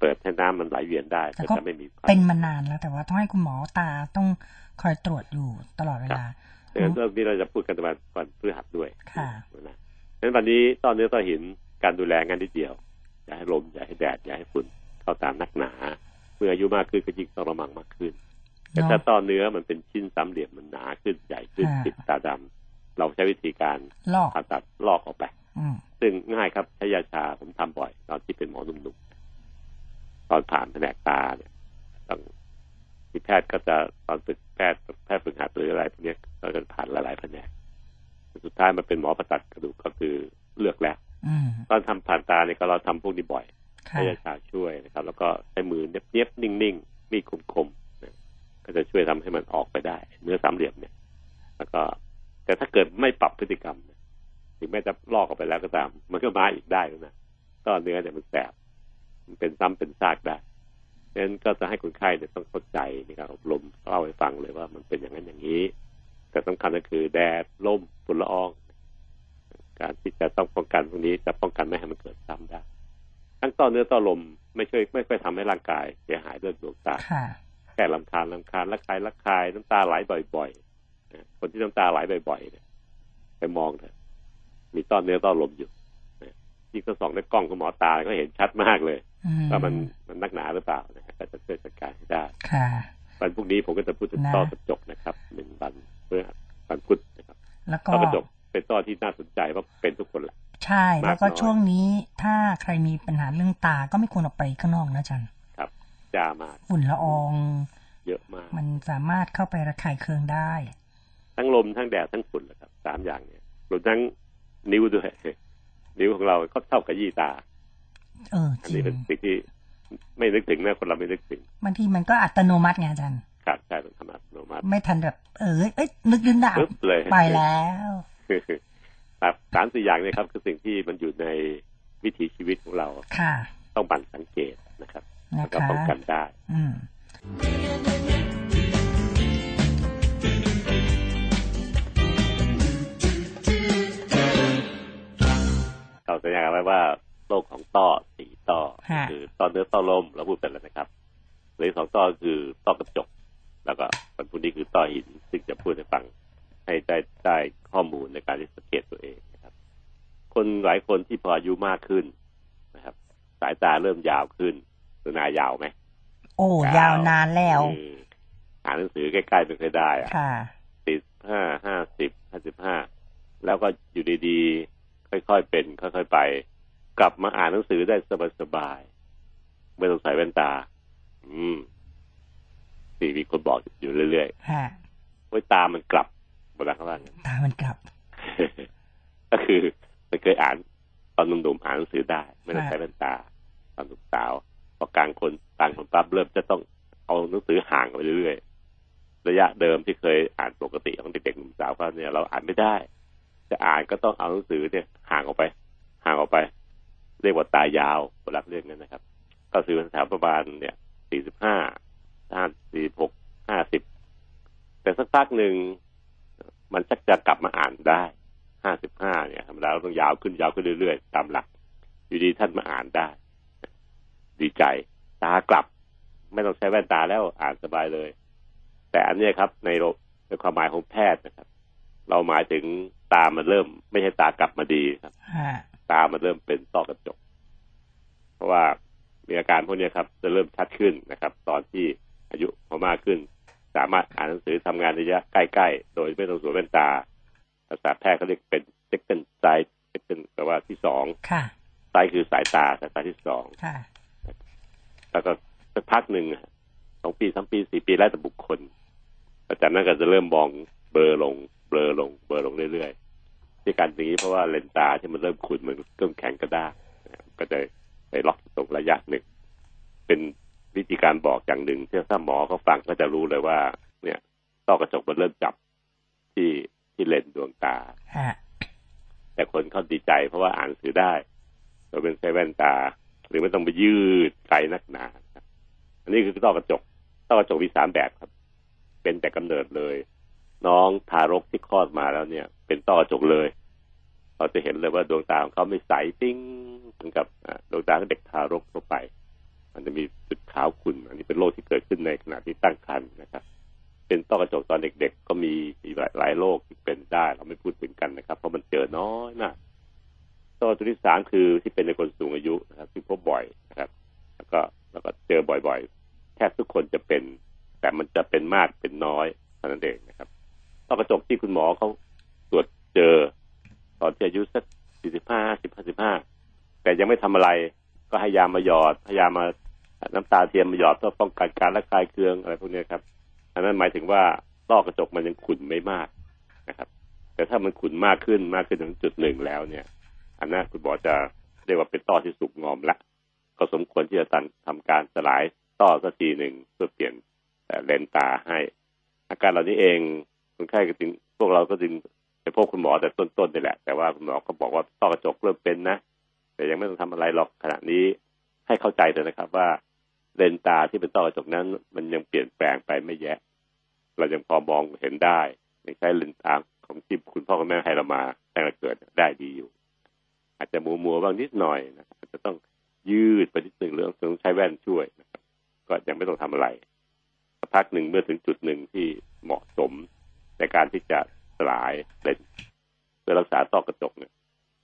[SPEAKER 2] เปิดให้น้ำมันไหลเวียนได้
[SPEAKER 3] แต่
[SPEAKER 2] ก็
[SPEAKER 3] ก็
[SPEAKER 2] จะไม่มี
[SPEAKER 3] เป็นมานานแล้วแต่ว่าต้องให้คุณหมอตาต้องคอยตรวจอยู่ตลอดเวลา
[SPEAKER 2] เรื่องเรื่องนี้เราจะพูดกันวันวันพฤหัสด้วย
[SPEAKER 3] ค่ะ
[SPEAKER 2] นะฉะนั้นวันนี้ต้อเนื้อต้อหินการดูแลงานนิดเดียว อย่าให้ลมอย่าให้แดดอย่าให้ฝุ่นเข้าตามนักหนา เมื่ออายุมากขึ้นก็ยิ่งต้องระมังมากขึ้น แต่
[SPEAKER 3] เนาะ
[SPEAKER 2] ถ้าต้อเนื้อมันเป็นชิ้นสามเหลี่ยมมันหนาขึ้นใหญ่ขึ้น
[SPEAKER 3] อ่า
[SPEAKER 2] ติดตาดำเราใช้วิธีการ
[SPEAKER 3] ลอก
[SPEAKER 2] ผ่าตัดลอกออกไป
[SPEAKER 3] อืม
[SPEAKER 2] ซึ่งง่ายครับใช้ยาชาผมทำบ่อย ตอนที่เป็นหมอหนุ่มๆตอนผ่านแผนกตาเนี่ยต้องที่แพทย์ก็จะตอนฝึกแพทย์แพทย์ฝึกหัดหรืออะไรพวกเนี้ยก็จะผ่านหลายๆแผนกสุดท้ายมาเป็นหมอผ่าตัดกระดูกก็คือเลือกแล้ว
[SPEAKER 3] อืม
[SPEAKER 2] ตอนทำผ่านตาเนี่ยก็เราทำพวกนี้บ่อย
[SPEAKER 3] ค่ะ
[SPEAKER 2] ให้ยาชาช่วยนะครับ แล้วก็ใช้มือเนียบๆนิ่งๆมีดคมๆนะก็จะช่วยทำให้มันออกไปได้ เนื้อสามเหลี่ยมเนี่ย แล้วก็ แต่ถ้าเกิดไม่ปรับพฤติกรรมเนี่ยถึงแม้จะลอกออกไปแล้วก็ตาม มันก็มาอีกได้นะก็เนื้อเนี่ยมันแสบมันเป็นซ้ำเป็นซากได้ดังนั้นก็จะให้คนไข้เนี่ยต้องเข้าใจในการอบรมเล่าให้ฟังเลยว่ามันเป็นอย่างนั้นอย่างนี้ แต่สำคัญก็คือแดดลมฝุ่นละออง การที่จะต้องป้องกันพวกนี้จะป้องกันไม่ให้มันเกิดซ้ำได้ ทั้งต้อเนื้อต้อลมไม่ช่วยไม่ค่อยทำให้ร่างกายเสียหายด้วยดวงตา
[SPEAKER 3] ค่ะ
[SPEAKER 2] แก้ลำคาญลำคาญระคายระคายน้ำตาไหลบ่อยๆนะคนที่น้ำตาไหลบ่อยๆเนี่ยไปมองเถอะมีต้อเนื้อต้อลมอยู่นะที่เขาส่องด้วยกล้องของหมอตาก็เห็นชัดมากเลย
[SPEAKER 3] อืม
[SPEAKER 2] ว่ามันมันนักหนาหรือเปล่านะฮะก็จะช่วยจัดการให้ได้
[SPEAKER 3] ค่ะ
[SPEAKER 2] วันพรุ่งนี้ผมก็จะพูดถึง
[SPEAKER 3] นะ
[SPEAKER 2] ต้อกระจกนะครับหนึ่งวันเพื่อวันพุธนะครับ
[SPEAKER 3] แล้วก็
[SPEAKER 2] ต้อกระจก เป็นต้อที่น่าสนใจเพราะเป็นทุกคนแหละ
[SPEAKER 3] ใช่ แล้วก็
[SPEAKER 2] มากน้อย
[SPEAKER 3] ช่วงนี้ถ้าใครมีปัญหาเรื่องตาก็ไม่ควรออกไปข้างนอกนะอาจัน
[SPEAKER 2] ครับจ้ามาก
[SPEAKER 3] ฝุ่นละออง
[SPEAKER 2] เยอะมาก
[SPEAKER 3] มันสามารถเข้าไประคายเคืองได้
[SPEAKER 2] ทั้งลมทั้งแดดทั้งฝุ่นแหละครับสามอย่างเนี่ยรวมทั้งนิ้วด้วยนิ้วของเราก็เท่ากับยี่ตา
[SPEAKER 3] เออ
[SPEAKER 2] อัน
[SPEAKER 3] จริ
[SPEAKER 2] นี้
[SPEAKER 3] ง
[SPEAKER 2] เป็นสิ่งที่ไม่นึกถึงนะคนเราไม่นึกถึง
[SPEAKER 3] บางทีมันก็อัตโนมัติไงอาจารย์
[SPEAKER 2] ครับใช่เป็นธรรมะอัตโนมัติ
[SPEAKER 3] ไม่ทันแบบเออเอ้ยนึกดึงดาบ
[SPEAKER 2] ปึ๊บเลย
[SPEAKER 3] ไปแล้ว
[SPEAKER 2] ครับสามสี่อย่างเนี้ครับ คือสิ่งที่มันอยู่ในวิถีชีวิตของเรา
[SPEAKER 3] ค่ะ
[SPEAKER 2] ต้องบันสังเกตนะครับ
[SPEAKER 3] นะ
[SPEAKER 2] แล้วก็
[SPEAKER 3] คะ
[SPEAKER 2] ป้องกันได้
[SPEAKER 3] อืม
[SPEAKER 2] เราสัญญากันไว้ว่าโรคของต้อสี่ต้อ
[SPEAKER 3] ฮะ
[SPEAKER 2] คือต้อเนื้อต้อลมเราพูดไปแล้วนะครับเหลืออกสองต้อคือต้อกระจก แล้วก็วันพรุ่งนี้คือต้อหินซึ่งจะพูดให้ฟัง ให้ได้ได้ข้อมูลในการที่สังเกตตัวเองนะครับ คนหลายคนที่พออายุมากขึ้นนะครับ สายตาเริ่มยาวขึ้นตัวนายาวไหม
[SPEAKER 3] โอ้ยาวนานแล้ว
[SPEAKER 2] อืมอ่านหนังสือใกล้ๆไม่เคอยได้อะ
[SPEAKER 3] ค่ะ
[SPEAKER 2] สิบห้าห้าสิบห้าสิบห้าแล้วก็อยู่ดีๆ ค่อยๆเป็น ค่อยๆไป กลับมาอ่านหนังสือได้สบายๆไม่ต้องใส่แว่นตา อืมสี่มีคนบอกอยู่เรื่อย
[SPEAKER 3] ฮะ
[SPEAKER 2] ๆว่าตามันกลับ เวลาเขาว่างั้น
[SPEAKER 3] ตามันกลับ
[SPEAKER 2] ก็คือมันเคยอ่านตอนหนุ่มๆอ่านหนังสือได้ ไม่ต้อง
[SPEAKER 3] ค่ะ
[SPEAKER 2] ใช้แว่นตาตอนหนุ่มสาวพอกลางคนกลางคนปั๊บเริ่มจะต้องเอาหนังสือห่างไปเรื่อยๆระยะเดิมที่เคยอ่านปกติของเด็กๆหนุ่มสาวก็เนี่ยเราอ่านไม่ได้ จะอ่านก็ต้องเอาหนังสือเนี่ยห่างออกไป ห่างออกไป เรียกว่าตายาวเวลาเรียกนั้นนะครับ ก็คือแถวประมาณเนี่ยสี่สิบห้าห้าสี่หกห้าสิบแต่สักพักหนึ่ง มันชักจะกลับมาอ่านได้ห้าสิบห้าเนี่ยธรรมดาเราต้องยาวขึ้นยาวขึ้นเรื่อยๆตามหลัก อยู่ดีท่านมาอ่านได้ ดีใจ ตากลับ ไม่ต้องใช้แว่นตาแล้วอ่านสบายเลย แต่อันเนี้ยครับ ในโรในความหมายของแพทย์นะครับ เราหมายถึงตามันเริ่ม ไม่ใช่ตากลับมาดีครับ
[SPEAKER 3] ฮะ
[SPEAKER 2] ตามันเริ่มเป็นต้อกระจก เพราะว่ามีอาการพวกเนี้ยครับ จะเริ่มชัดขึ้นนะครับ ตอนที่อายุพอมากขึ้น สามารถอ่านหนังสือทำงานระยะใกล้ๆ โดยไม่ต้องสวมแว่นตา ภาษาแพทย์เขาเรียกเป็น second sight second แปลว่าที่สอง
[SPEAKER 3] ค่ะ
[SPEAKER 2] sight คือสายตาสายตาที่สอง
[SPEAKER 3] ค่ะ
[SPEAKER 2] แล้วก็สักพักหนึ่งอะสองปีสามปีสี่ปีแล้วแต่บุคคลอาจารย์นั้นก็จะเริ่มมองเบลอลงเบลอลงเบลอลงเรื่อยๆที่การอย่างนี้เพราะว่าเลนส์ตาที่มันเริ่มขุ่นเหมือนเครื่องแข็งกระด้างนะครับก็จะไปล็อกตรงระยะหนึ่ง เป็น วิธีการบอกอย่างหนึ่งที่ถ้าหมอเขาฟังก็จะรู้เลยว่า เนี่ยต้อกระจกมันเริ่มจับที่ที่เลนส์ดวงตา
[SPEAKER 3] ฮะ
[SPEAKER 2] แต่คนเขาดีใจเพราะว่าอ่านหนังสือได้โดยเป็นใช้แว่นตา หรือไม่ต้องไปยืดไกลนักหนาครับอันนี้คือต้อกระจก ต้อกระจกมีสามแบบครับ เป็นแต่กำเนิดเลย น้องทารกที่คลอดมาแล้วเนี่ย เป็นต้อกระจกเลย เราจะเห็นเลยว่าดวงตาของเขาไม่ใสปิ้งเหมือนกับอ่าดวงตาของเด็กทารกทั่วไป มันจะมีจุดขาวขุ่นอันนี้เป็นโรคที่เกิดขึ้นในขณะที่ตั้งครรภ์นะครับ เป็นต้อกระจกตอนเด็กๆ ก็มีมีหลายโรคที่เป็นได้เราไม่พูดถึงกันนะครับ เพราะมันเจอน้อยมากต้อกระจกที่สามคือที่เป็นในคนสูงอายุนะครับที่พบบ่อยนะครับ แล้วก็แล้วก็เจอบ่อยๆ แทบทุกคนจะเป็น แต่มันจะเป็นมากเป็นน้อยเท่านั้นเองนะครับต้อกระจกที่คุณหมอเขาตรวจเจอ ตอนที่อายุสักสี่สิบห้าสิบห้าสิบห้าแต่ยังไม่ทำอะไรก็ให้ยามาหยอดพยายามมา น้ำตาเทียมมาหยอดเพื่อป้องกันการระคายเคืองอะไรพวกนี้ครับ อันนั้นหมายถึงว่าต้อกระจกมันยังขุ่นไม่มากนะครับ แต่ถ้ามันขุ่นมากขึ้นมากขึ้นถึงจุดหนึ่งแล้วเนี่ย อันนั้นคุณหมอจะเรียกว่าเป็นต้อที่สุกงอมละก็สมควรที่จะตันทำการสลายต้อสักทีหนึ่งเพื่อเปลี่ยนเลนตาให้ อาการเหล่านี้เองคนไข้ก็จึงพวกเราก็จึงไปพบคุณหมอแต่ต้นๆนี่แหละ แต่ว่าคุณหมอก็บอกว่าต้อกระจกเริ่มเป็นนะ แต่ยังไม่ต้องทำอะไรหรอกขณะนี้ให้เข้าใจเลยนะครับว่า เลนตาที่เป็นต้อกระจกนั้น มันยังเปลี่ยนแปลงไปไม่แยะ เรายังพอมองเห็นได้ยังใช้เลนตาของที่คุณพ่อคุณแม่ให้เรามาแต่เกิดได้ดีอยู่ อาจจะมัวมัวๆบ้างนิดหน่อยนะอาจจะต้องยืดไปนิดหนึ่งเรื่องต้องใช้แว่นช่วยนะครับก็ยังไม่ต้องทำอะไรพักหนึ่งเมื่อถึงจุดหนึ่งที่เหมาะสมในการที่จะสลายเลนเพื่อรักษาต้อกระจกเนี่ย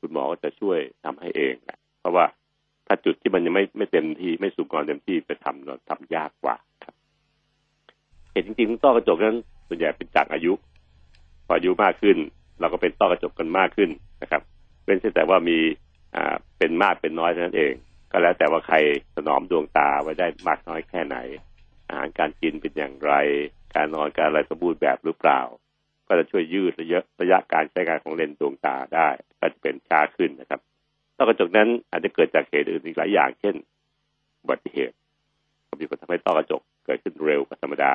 [SPEAKER 2] คุณหมอก็จะช่วยทำให้เองนะเพราะว่า ถ้าจุดที่มันยังไม่ไม่เต็มที่ไม่สุกงอมเต็มที่ไปทำเราทำยากกว่าครับ เหตุจริงๆต้อกระจกนั้นส่วนใหญ่เป็นจากอายุ พออายุมากขึ้น เราก็เป็นต้อกระจกกันมากขึ้นนะครับเป็นแต่ว่ามีอ่าเป็นมากเป็นน้อยเท่านั้นเอง ก็แล้วแต่ว่าใครถนอมดวงตาไว้ได้มากน้อยแค่ไหน อาหารการกินเป็นอย่างไร การนอนการอะไรสมบูรณ์แบบหรือเปล่า ก็จะช่วยยืดระยะระยะการใช้งานของเลนส์ดวงตาได้ ก็จะเป็นช้าขึ้นนะครับ ต้อกระจกนั้นอาจจะเกิดจากเหตุอื่นอีกหลายอย่าง เช่นอุบัติเหตุก็มีผลทำให้ต้อกระจกเกิดขึ้นเร็วกว่าธรรมดา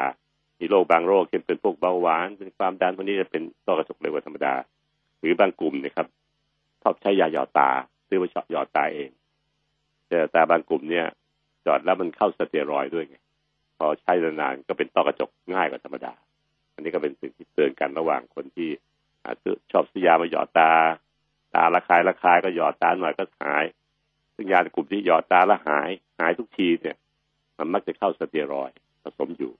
[SPEAKER 2] มีโรคบางโรคเช่นเป็นพวกเบาหวาน เป็นความดันพวกนี้จะเป็นต้อกระจกเร็วกว่าธรรมดา หรือบางกลุ่มนี่ยครับชอบใช้ยาหยอดตา ซื้อมาหยอดตาเอง แต่ตาบางกลุ่มเนี่ยหยอดแล้วมันเข้าสเตียรอยด์ด้วยไง พอใช้นานๆก็เป็นต้อกระจกง่ายกว่าธรรมดา อันนี้ก็เป็นสิ่งที่เตือนกันระหว่างคนที่อาจจะชอบซื้อยามาหยอดตา ตาระคายระคายก็หยอดตาหน่อยก็หาย ซึ่งยาในกลุ่มที่หยอดตาแล้วหาย หายทุกทีเนี่ย มันมักจะเข้าสเตียรอยด์ผสมอยู่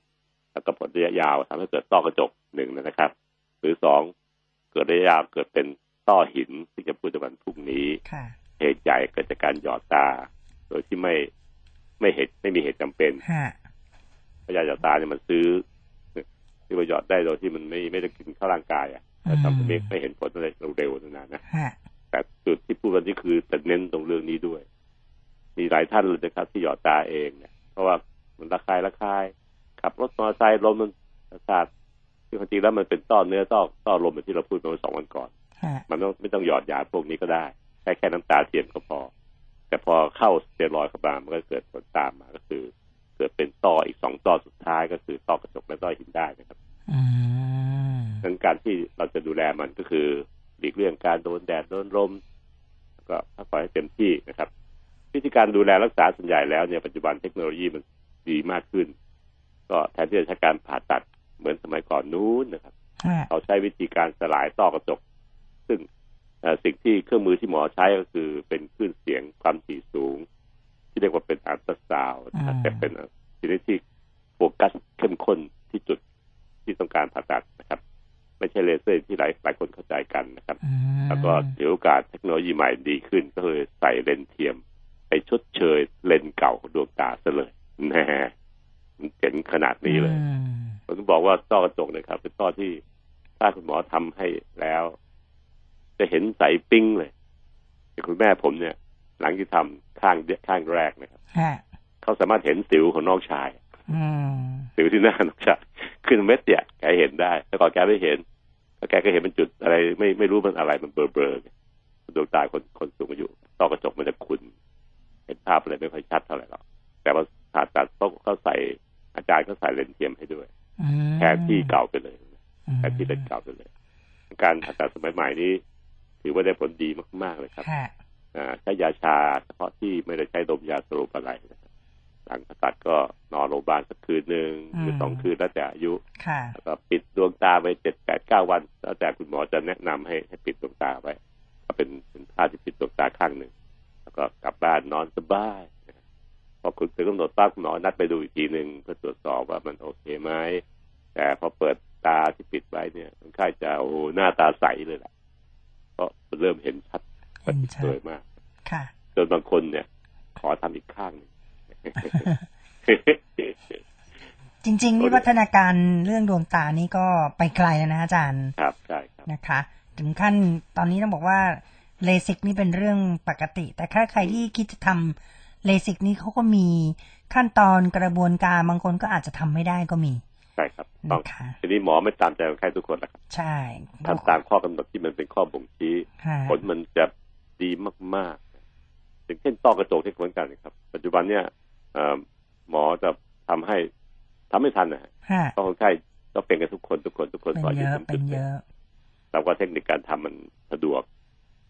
[SPEAKER 2] แล้วก็ผลระยะยาวทำให้เกิดต้อกระจกหนึ่งนะครับ หรือสองเกิดระยะยาวเกิดเป็นต้อหินที่จะพูดในวันพรุ่งนี้
[SPEAKER 3] ค่ะ
[SPEAKER 2] เหตุใหญ่เกิดจากการหยอดตา โดยที่ไม่ไม่เหตุไม่มีเหตุจำเป็น
[SPEAKER 3] ฮะ
[SPEAKER 2] เพราะยาหยอดตาเนี่ยมันซื้อที่มาหยอดได้โดยที่มันไม่ไม่ได้กินเข้าร่างกายอะแต่ทำให้ไม่ไม่เห็นผลอะไรเร็วๆนานๆนะ
[SPEAKER 3] ฮะ
[SPEAKER 2] แต่จุดที่พูดวันนี้คือจะเน้นตรงเรื่องนี้ด้วย มีหลายท่านเลยนะครับที่หยอดตาเองเนี่ยเพราะว่ามันระคายระคาย ขับรถมอเตอร์ไซค์ลมมันประสาทที่จริงแล้วมันเป็นต้อเนื้อต้อต้อลมเหมือนที่เราพูดเมื่อสองวันก่อน
[SPEAKER 3] ฮะ
[SPEAKER 2] มันต้องไม่ต้องหยอดยาพวกนี้ก็ได้ใช้แค่น้ำตาเทียมก็พอ แต่พอเข้าสเตียรอยด์เข้ามามันก็เกิดผลตามมาก็คือ เกิดเป็นต้ออีกสองต้อสุดท้ายก็คือต้อกระจกและต้อหินได้นะครับ
[SPEAKER 3] อืม
[SPEAKER 2] ดังนั้นการที่เราจะดูแลมันก็คือห ลีกเลี่ยงการโดนแดดโดนลมแล้วก็พักผ่อนให้เต็มที่นะครับ วิธีการดูแลรักษาส่วนใหญ่แล้วเนี่ยปัจจุบันเทคโนโลยีมันดีมากขึ้น ก็แทนที่จะใช้การผ่าตัดเหมือนสมัยก่อนนู้นนะครับ
[SPEAKER 3] ฮะ
[SPEAKER 2] เขาใช้วิธีการสลายต้อกระจก ซึ่งเอ่อสิ่งที่เครื่องมือที่หมอใช้ก็คือเป็นคลื่นเสียงความถี่สูง ที่เรียกว่าเป็นอัลตราซาวด์นะครับแต่เป็นชนิดที่โฟกัสเข้มข้นที่จุดที่ต้องการผ่าตัดนะครับ ไม่ใช่เลเซอร์ที่หลายหลายคนเข้าใจกันนะครับ
[SPEAKER 3] อืม
[SPEAKER 2] แล้วก็เดี๋ยวโอกาสเทคโนโลยีใหม่ดีขึ้น ก็เลยใส่เลนส์เทียม ไปชดเชยเลนส์เก่าของดวงตาซะเลยแน่มันเจ๋งขนาดนี้เลย
[SPEAKER 3] อืม
[SPEAKER 2] ผมต้องบอกว่าต้อกระจกเนี่ยครับ เป็นต้อที่ถ้าคุณหมอทำให้แล้ว จะเห็นใสปิ้งเลยแต่คุณแม่ผมเนี่ย หลังที่ทำข้างเดียข้างแรกนะครับ
[SPEAKER 3] ฮะ
[SPEAKER 2] เขาสามารถเห็นสิวของน้องชาย
[SPEAKER 3] อืม
[SPEAKER 2] สิวที่หน้าน้องชาย ขึ้นเม็ดเนี่ยแกเห็นได้ แต่ก่อนแกไม่เห็นแล้วแกก็เห็นเป็นจุดอะไรไม่ไม่รู้มันอะไรมันเบลอเบลอๆดวงตาคนคนสูงอายุต้อกระจกมันจะขุ่นเห็นภาพอะไรไม่ค่อยชัดเท่าไหร่หรอกแต่ว่าผ่าตัดเขาเขาใส่อาจารย์เขาใส่เลนส์เทียมให้ด้วย
[SPEAKER 3] อืม
[SPEAKER 2] แทนที่เก่าไปเลย
[SPEAKER 3] อืม
[SPEAKER 2] แทนที่เลนส์เก่าไปเลย การผ่าตัดสมัยใหม่นี้ ถือว่าได้ผลดีมากๆเลยครับ
[SPEAKER 3] ฮะ
[SPEAKER 2] อ่าใช้ยาชาเฉพาะที่ไม่ได้ใช้ดมยาสลบอะไรนะครับ หลังผ่าตัดก็นอนโรงพยาบาลสักคืนหนึ่งหรือสองคืนแล้วแต่อายุ
[SPEAKER 3] ค่ะ
[SPEAKER 2] แล้วก็ปิดดวงตาไปเจ็ดแปดเก้าวัน แล้วแต่คุณหมอจะแนะนำให้ให้ปิดดวงตาไว้ก็เป็นเป็นผ้าที่ปิดดวงตาข้างหนึ่งแล้วก็กลับบ้านนอนสบายนะครับพอคุณถึงกำหนดปั๊บคุณหมอนัดไปดูอีกทีหนึ่งเพื่อตรวจสอบว่ามันโอเคไหมแต่พอเปิดตาที่ปิดไว้เนี่ยคนไข้จะโอ้โหหน้าตาใสเลยล่ะเพราะมันเริ่มเห็นชัด
[SPEAKER 3] เห็นชัด
[SPEAKER 2] สวยมาก
[SPEAKER 3] ค่ะ
[SPEAKER 2] จนบางคนเนี่ย ขอทำอีกข้างหนึ่ง
[SPEAKER 3] จริงๆวิวัฒนาการเรื่องดวงตานี่ก็ไปไกลแล้วนะอาจารย์
[SPEAKER 2] ครับใช่ครับ
[SPEAKER 3] นะคะ ถึงขั้นตอนนี้ต้องบอกว่าเลสิกนี่เป็นเรื่องปกติ แต่ถ้าใครที่คิดจะทำเลสิกนี่เขาก็มีขั้นตอนกระบวนการบางคนก็อาจจะทำไม่ได้ก็มี
[SPEAKER 2] ใช่ครับต้อง
[SPEAKER 3] นะคะ
[SPEAKER 2] ทีนี้หมอไม่ตามใจคนไข้ทุกคนนะครับ
[SPEAKER 3] ใช่
[SPEAKER 2] ทำตามข้อกำหนดที่มันเป็นข้อบ่งชี้
[SPEAKER 3] ค่ะ
[SPEAKER 2] ผลมันจะดีมากๆอย่างเช่นต้อกระจกที่เหมือนกันนะครับ ปัจจุบันเนี่ยเอ่อ หมอจะทำให้ทำไม่ทันนะฮะ
[SPEAKER 3] ค่ะ
[SPEAKER 2] เพราะคนไข้ต้องเป็นกันทุกคนทุกคนทุกคน
[SPEAKER 3] เป็น
[SPEAKER 2] ต่อ
[SPEAKER 3] เย
[SPEAKER 2] ยุ
[SPEAKER 3] อะ
[SPEAKER 2] จุ
[SPEAKER 3] เป็น
[SPEAKER 2] ด
[SPEAKER 3] เยอะ
[SPEAKER 2] แล้วก็เทคนิคการทำมันสะดวก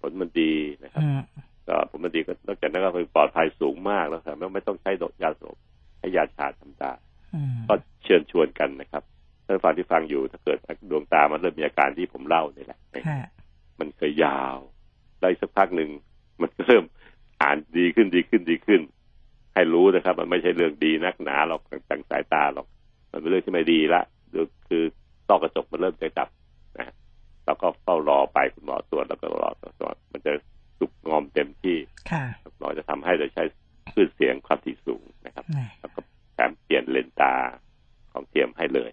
[SPEAKER 2] ผลมันดีนะครับ
[SPEAKER 3] อืม
[SPEAKER 2] ก็ผลมันดีก็นอกจากนั้นก็คือปลอดภัยสูงมากแล้วครับไม่ไม่ต้องใช้ยาสลบให้ยาชาธรรมดา
[SPEAKER 3] อืม
[SPEAKER 2] ก็เชิญชวนกันนะครับท่านฟังที่ฟังอยู่ถ้าเกิดดวงตามันเริ่มมีอาการที่ผมเล่านี่แหละ
[SPEAKER 3] ค่ะ
[SPEAKER 2] มันเคยยาวแล้วอีกสักพักหนึ่งมันก็เริ่มอ่านดีขึ้นดีขึ้นดีขึ้น ให้รู้นะครับ มันไม่ใช่เรื่องดีนักหนาหรอกต่างสายตาหรอก มันเป็นเรื่องที่ไม่ดีละคือต้อกระจกมันเริ่มจะดับนะเราก็เฝ้ารอไปคุณหมอตรวจแล้วก็รอตรวจมันจะสุกงอมเต็มที่
[SPEAKER 3] ค่ะ
[SPEAKER 2] หมอจะทำให้โดยใช้คลื่นเสียงความถี่สูงนะครับ
[SPEAKER 3] นะ
[SPEAKER 2] แล้วก็แถมเปลี่ยนเลนส์ตาของเทียมให้เลย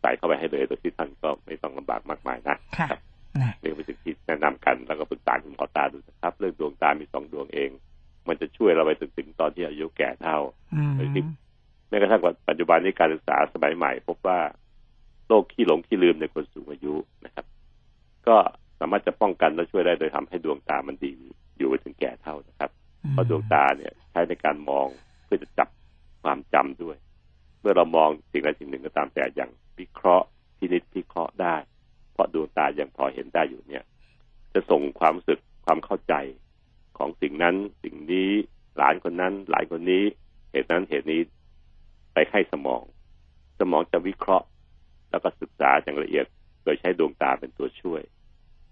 [SPEAKER 2] ใส่เข้าไปให้เลยโดยที่ท่านก็ไม่ต้องลำบากมากมายนะ
[SPEAKER 3] ค่ะ
[SPEAKER 2] ครับ
[SPEAKER 3] นะ
[SPEAKER 2] นี่เป็นสิ่งที่แนะนำกันแล้วก็ปรึกษาคุณหมอตาดูนะครับ เรื่องดวงตามีสองดวงเอง มันจะช่วยเราไปถึงถึงตอนที่อายุแก่เท่า
[SPEAKER 3] อืม
[SPEAKER 2] แม้กระทั่งว่าปัจจุบันนี้การศึกษาสมัยใหม่ พบว่าโรคขี้หลงขี้ลืมในคนสูงอายุนะครับ ก็สามารถจะป้องกันและช่วยได้โดยทำให้ดวงตามันดีอยู่ไปถึงแก่เท่านะครับเพราะดวงตาเนี่ยใช้ในการมองเพื่อจะจับความจำด้วย เมื่อเรามองสิ่งใดสิ่งหนึ่งก็ตามแต่อย่างวิเคราะห์พินิจพิเคราะห์ได้ เพราะดวงตายังพอเห็นได้อยู่เนี่ย จะส่งความรู้สึกความเข้าใจ ของสิ่งนั้น สิ่งนี้หลานคนนั้น หลานคนนี้ เหตุนั้นเหตุนี้ไปให้สมอง สมองจะวิเคราะห์ แล้วก็ศึกษาอย่างละเอียด โดยใช้ดวงตาเป็นตัวช่วย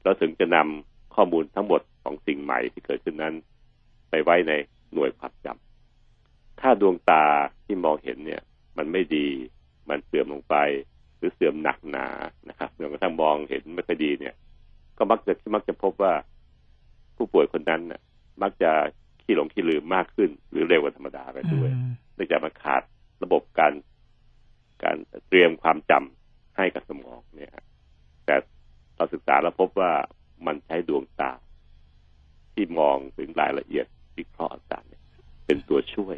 [SPEAKER 2] เราถึงจะนำข้อมูลทั้งหมดของสิ่งใหม่ที่เกิดขึ้นนั้น ไปไว้ในหน่วยความจำถ้าดวงตาที่มองเห็นเนี่ย มันไม่ดี มันเสื่อมลงไป หรือเสื่อมหนักหนานะครับจนกระทั่งมองเห็นไม่ค่อยดีเนี่ย ก็มักจะมักจะพบว่าผู้ป่วยคนนั้นน่ะ มักจะขี้หลงขี้ลืมมากขึ้น หรือเร็วกว่าธรรมดาไปด้วย
[SPEAKER 3] อืม
[SPEAKER 2] เนื่องจากมันขาดระบบการการเตรียมความจำให้กับสมองเนี่ยฮะแต่เราศึกษาแล้วพบว่ามันใช้ดวงตา ที่มองถึงรายละเอียดวิเคราะห์ต่างๆเนี่ยเป็นตัวช่วย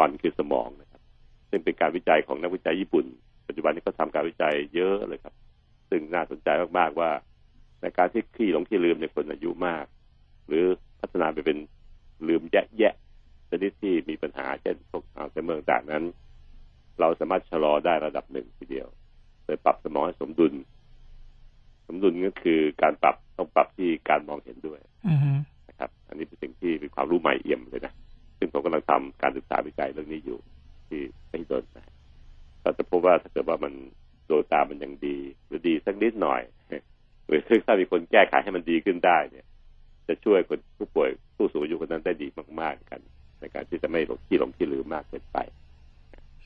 [SPEAKER 2] มันคือสมองนะครับ ซึ่งเป็นการวิจัยของนักวิจัยญี่ปุ่น ปัจจุบันนี้ก็ทำการวิจัยเยอะเลยครับ ซึ่งน่าสนใจมากๆว่าในการที่ขี้หลงขี้ลืมในคนอายุมาก หรือ พัฒนาไปเป็นลืมแยะแยะชนิดที่มีปัญหาเช่นพวกอัลไซเมอร์ต่างๆนั้น เราสามารถชะลอได้ระดับหนึ่งทีเดียวโดยปรับสมองให้สมดุล สมดุลก็คือการปรับต้องปรับที่การมองเห็นด้วย
[SPEAKER 3] อืม
[SPEAKER 2] นะครับ อันนี้เป็นสิ่งที่เป็นความรู้ใหม่เอี่ยมเลยนะซึ่งผมกำลังทำการศึกษาวิจัยเรื่องนี้อยู่ ที่ไม่โดนนะเราจะพบว่าถ้าเกิดว่ามันโดนตามันยังดี หรือดีสักนิดหน่อยหรือถ้ามีคนแก้ไขให้มันดีขึ้นได้เนี่ย จะช่วยคนผู้ป่วยผู้สูงอายุคนนั้นได้ดีมาก ๆ กัน ในการที่จะไม่หลงที่หลงที่ลืมมากเกินไป